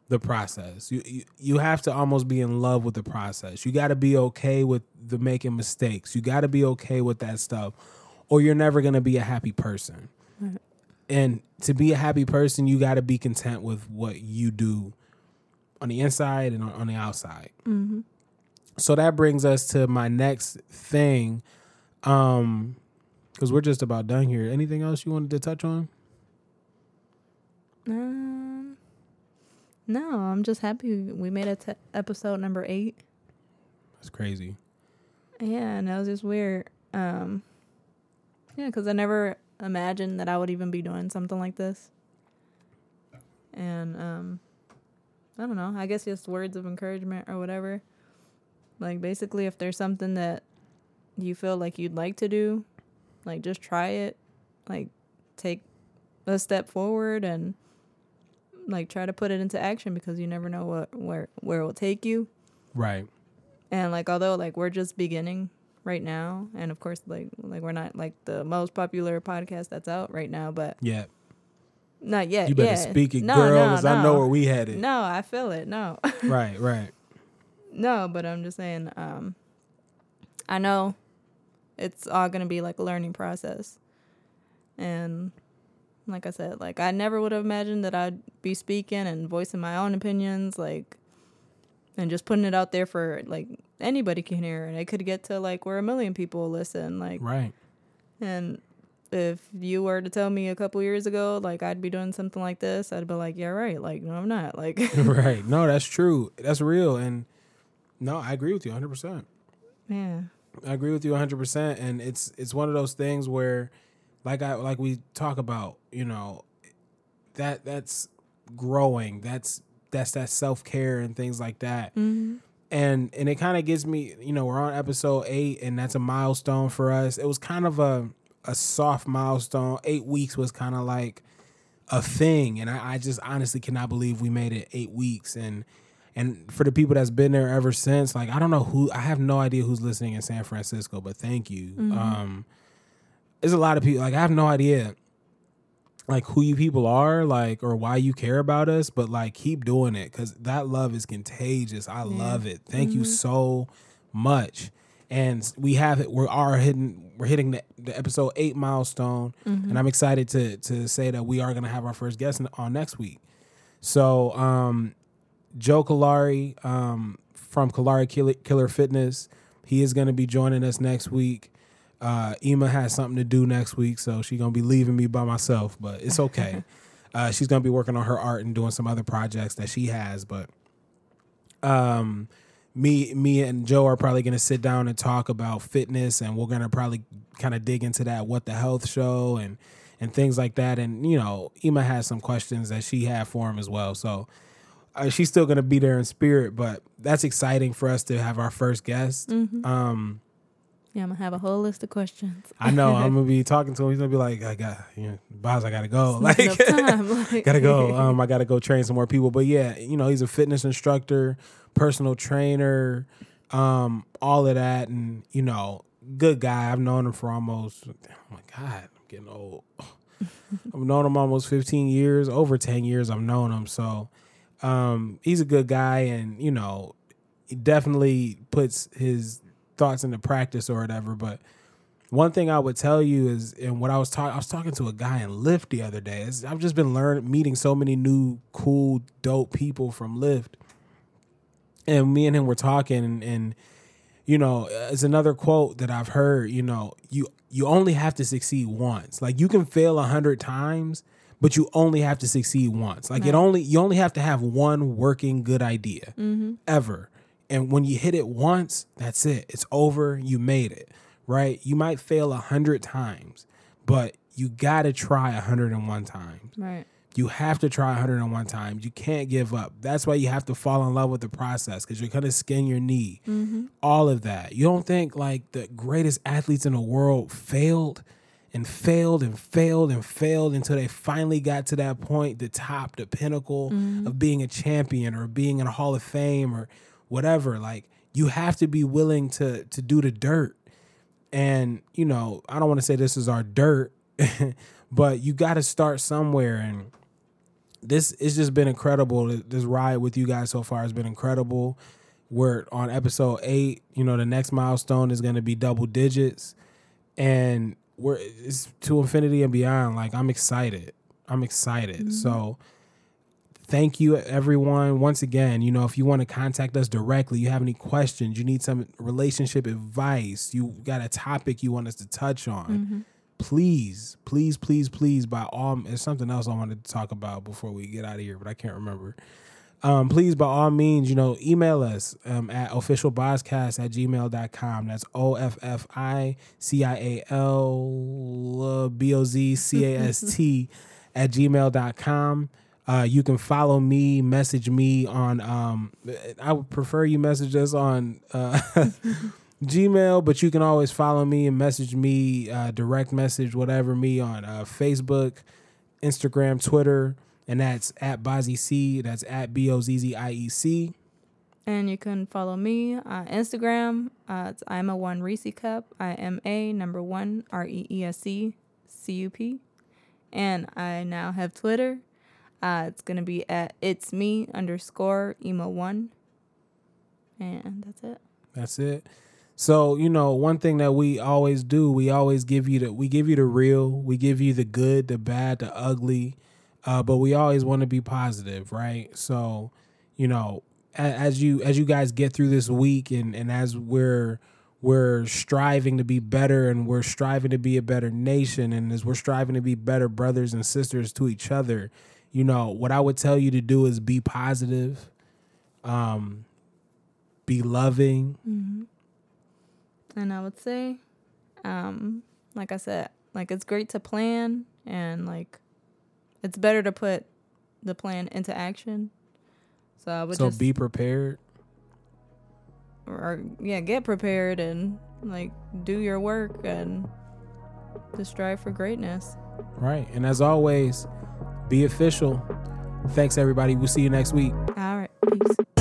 the process. You, you you have to almost be in love with the process. You got to be okay with the making mistakes. You got to be okay with that stuff, or you're never gonna be a happy person. And to be a happy person, you got to be content with what you do on the inside and on, the outside. So that brings us to my next thing. Um, because we're just about done here. Anything else you wanted to touch on? Um, no, I'm just happy we made it to episode number eight. That's crazy. Yeah, and that was just weird. Um, yeah, because I never imagined that I would even be doing something like this. And um, I don't know. I guess just words of encouragement or whatever. Like basically, if there's something that you feel like you'd like to do, like just try it. Like take a step forward and like try to put it into action because you never know what where where it will take you. Right. And like although like we're just beginning right now and of course like like we're not like the most popular podcast that's out right now, but Yeah. not yet. You better yeah. speak it, no, girl, no, because I know where we headed. No, I feel it. No. Right, right. no, but I'm just saying um I know it's all going to be like a learning process. And like I said, like I never would have imagined that I'd be speaking and voicing my own opinions like and just putting it out there for like anybody can hear and it could get to like where a million people listen like Right. and if you were to tell me a couple years ago like I'd be doing something like this, I'd be like, yeah, right. Like no, I'm not. Like right. No, that's true. That's real. And no, I agree with you 100%. yeah. I agree with you 100% and it's it's one of those things where like I like we talk about, you know, that that's growing. That's that's that self-care and things like that. Mm-hmm. And and it kind of gives me, you know, we're on episode 8 and that's a milestone for us. It was kind of a a soft milestone. 8 weeks was kind of like a thing and I, I just honestly cannot believe we made it 8 weeks and and for the people that's been there ever since, like I don't know who I have no idea who's listening in San Francisco, but thank you. Um there's a lot of people like I have no idea like who you people are, like or why you care about us, but like keep doing it cuz that love is contagious. I love it. Thank you so much. And we have it. We are hitting. We're hitting the, the episode eight milestone, and I'm excited to to say that we are going to have our first guest on next week. So um, Joe Kalari um, from Kalari Killer, Killer Fitness, he is going to be joining us next week. Uh, Ema has something to do next week, so she's gonna be leaving me by myself, but it's okay. uh, she's gonna be working on her art and doing some other projects that she has, but um, me, me and Joe are probably gonna sit down and talk about fitness, and we're gonna probably kind of dig into that what the health show and and things like that. And you know, Ema has some questions that she had for him as well, so. Uh, she's still gonna be there in spirit, but that's exciting for us to have our first guest. Um, Yeah, I'm gonna have a whole list of questions. I know I'm gonna be talking to him. He's gonna be like, "I got, you know, boss, I gotta go. Like, Like, gotta go. Um, I gotta go train some more people. But yeah, you know, he's a fitness instructor, personal trainer, um, all of that, and you know, good guy. I've known him for almost. Oh my god, I'm getting old. I've known him almost 15 years, over 10 years. I've known him, so um, he's a good guy, and you know, he definitely puts his thoughts into practice or whatever. But one thing I would tell you is, and what I was talking, I was talking to a guy in Lyft the other day. Is I've just been learning, meeting so many new, cool, dope people from Lyft, and me and him were talking, and, and you know, it's another quote that I've heard. You know, you you only have to succeed once. Like you can fail a hundred times, but you only have to succeed once. Like it only you only have to have one working good idea mm-hmm. ever. And when you hit it once, that's it. It's over. You made it. Right? You might fail a hundred times, but you gotta try a hundred and one times. right. You have to try 101 times. You can't give up. That's why you have to fall in love with the process because you're gonna skin your knee. Mm-hmm. All of that. You don't think like the greatest athletes in the world failed and failed and failed and failed until they finally got to that point, the top, the pinnacle mm-hmm. of being a champion or being in a Hall of Fame or whatever. Like you have to be willing to to do the dirt. And you know i don't want to say this is our dirt but you got to start somewhere. And this it's just been incredible. This ride with you guys so far has been incredible. We're on episode eight you know the next milestone is going to be double digits. And we're it's to infinity and beyond. Like i'm excited. I'm excited. Mm-hmm. So thank you everyone. Once again you know if you want to contact us directly you have any questions you need some relationship advice you got a topic you want us to touch on please please please please by all there's something else i wanted to talk about before we get out of here but i can't remember. Um, please by all means you know email us um, at officialbozcast at gmail.com that's o-f-f-i-c-i-a-l b-o-z-c-a-s-t at gmail.com uh, you can follow me message me on um, i would prefer you message us on uh, Gmail, but you can always follow me and message me, uh, direct message, whatever, me on uh, Facebook, Instagram, Twitter, and that's at Bozzie C. That's at B O Z Z I E C. And you can follow me on Instagram. Uh, it's I'm a one Reese Cup. I am a number one R E E S E C U P. And I now have Twitter. Uh, it's gonna be at it's me underscore emo one. And that's it. That's it. So you know, one thing that we always do, we always give you the we give you the real, we give you the good, the bad, the ugly, uh, but we always want to be positive, right? So, you know, as you as you guys get through this week, and and as we're we're striving to be better, and we're striving to be a better nation, and as we're striving to be better brothers and sisters to each other, you know, what I would tell you to do is be positive, um, be loving. And I would say, um, like I said, like it's great to plan and like it's better to put the plan into action. So I would So just be prepared. or yeah, get prepared and like do your work and to strive for greatness. Right. And as always, be official. Thanks, everybody. We'll see you next week. All right, peace.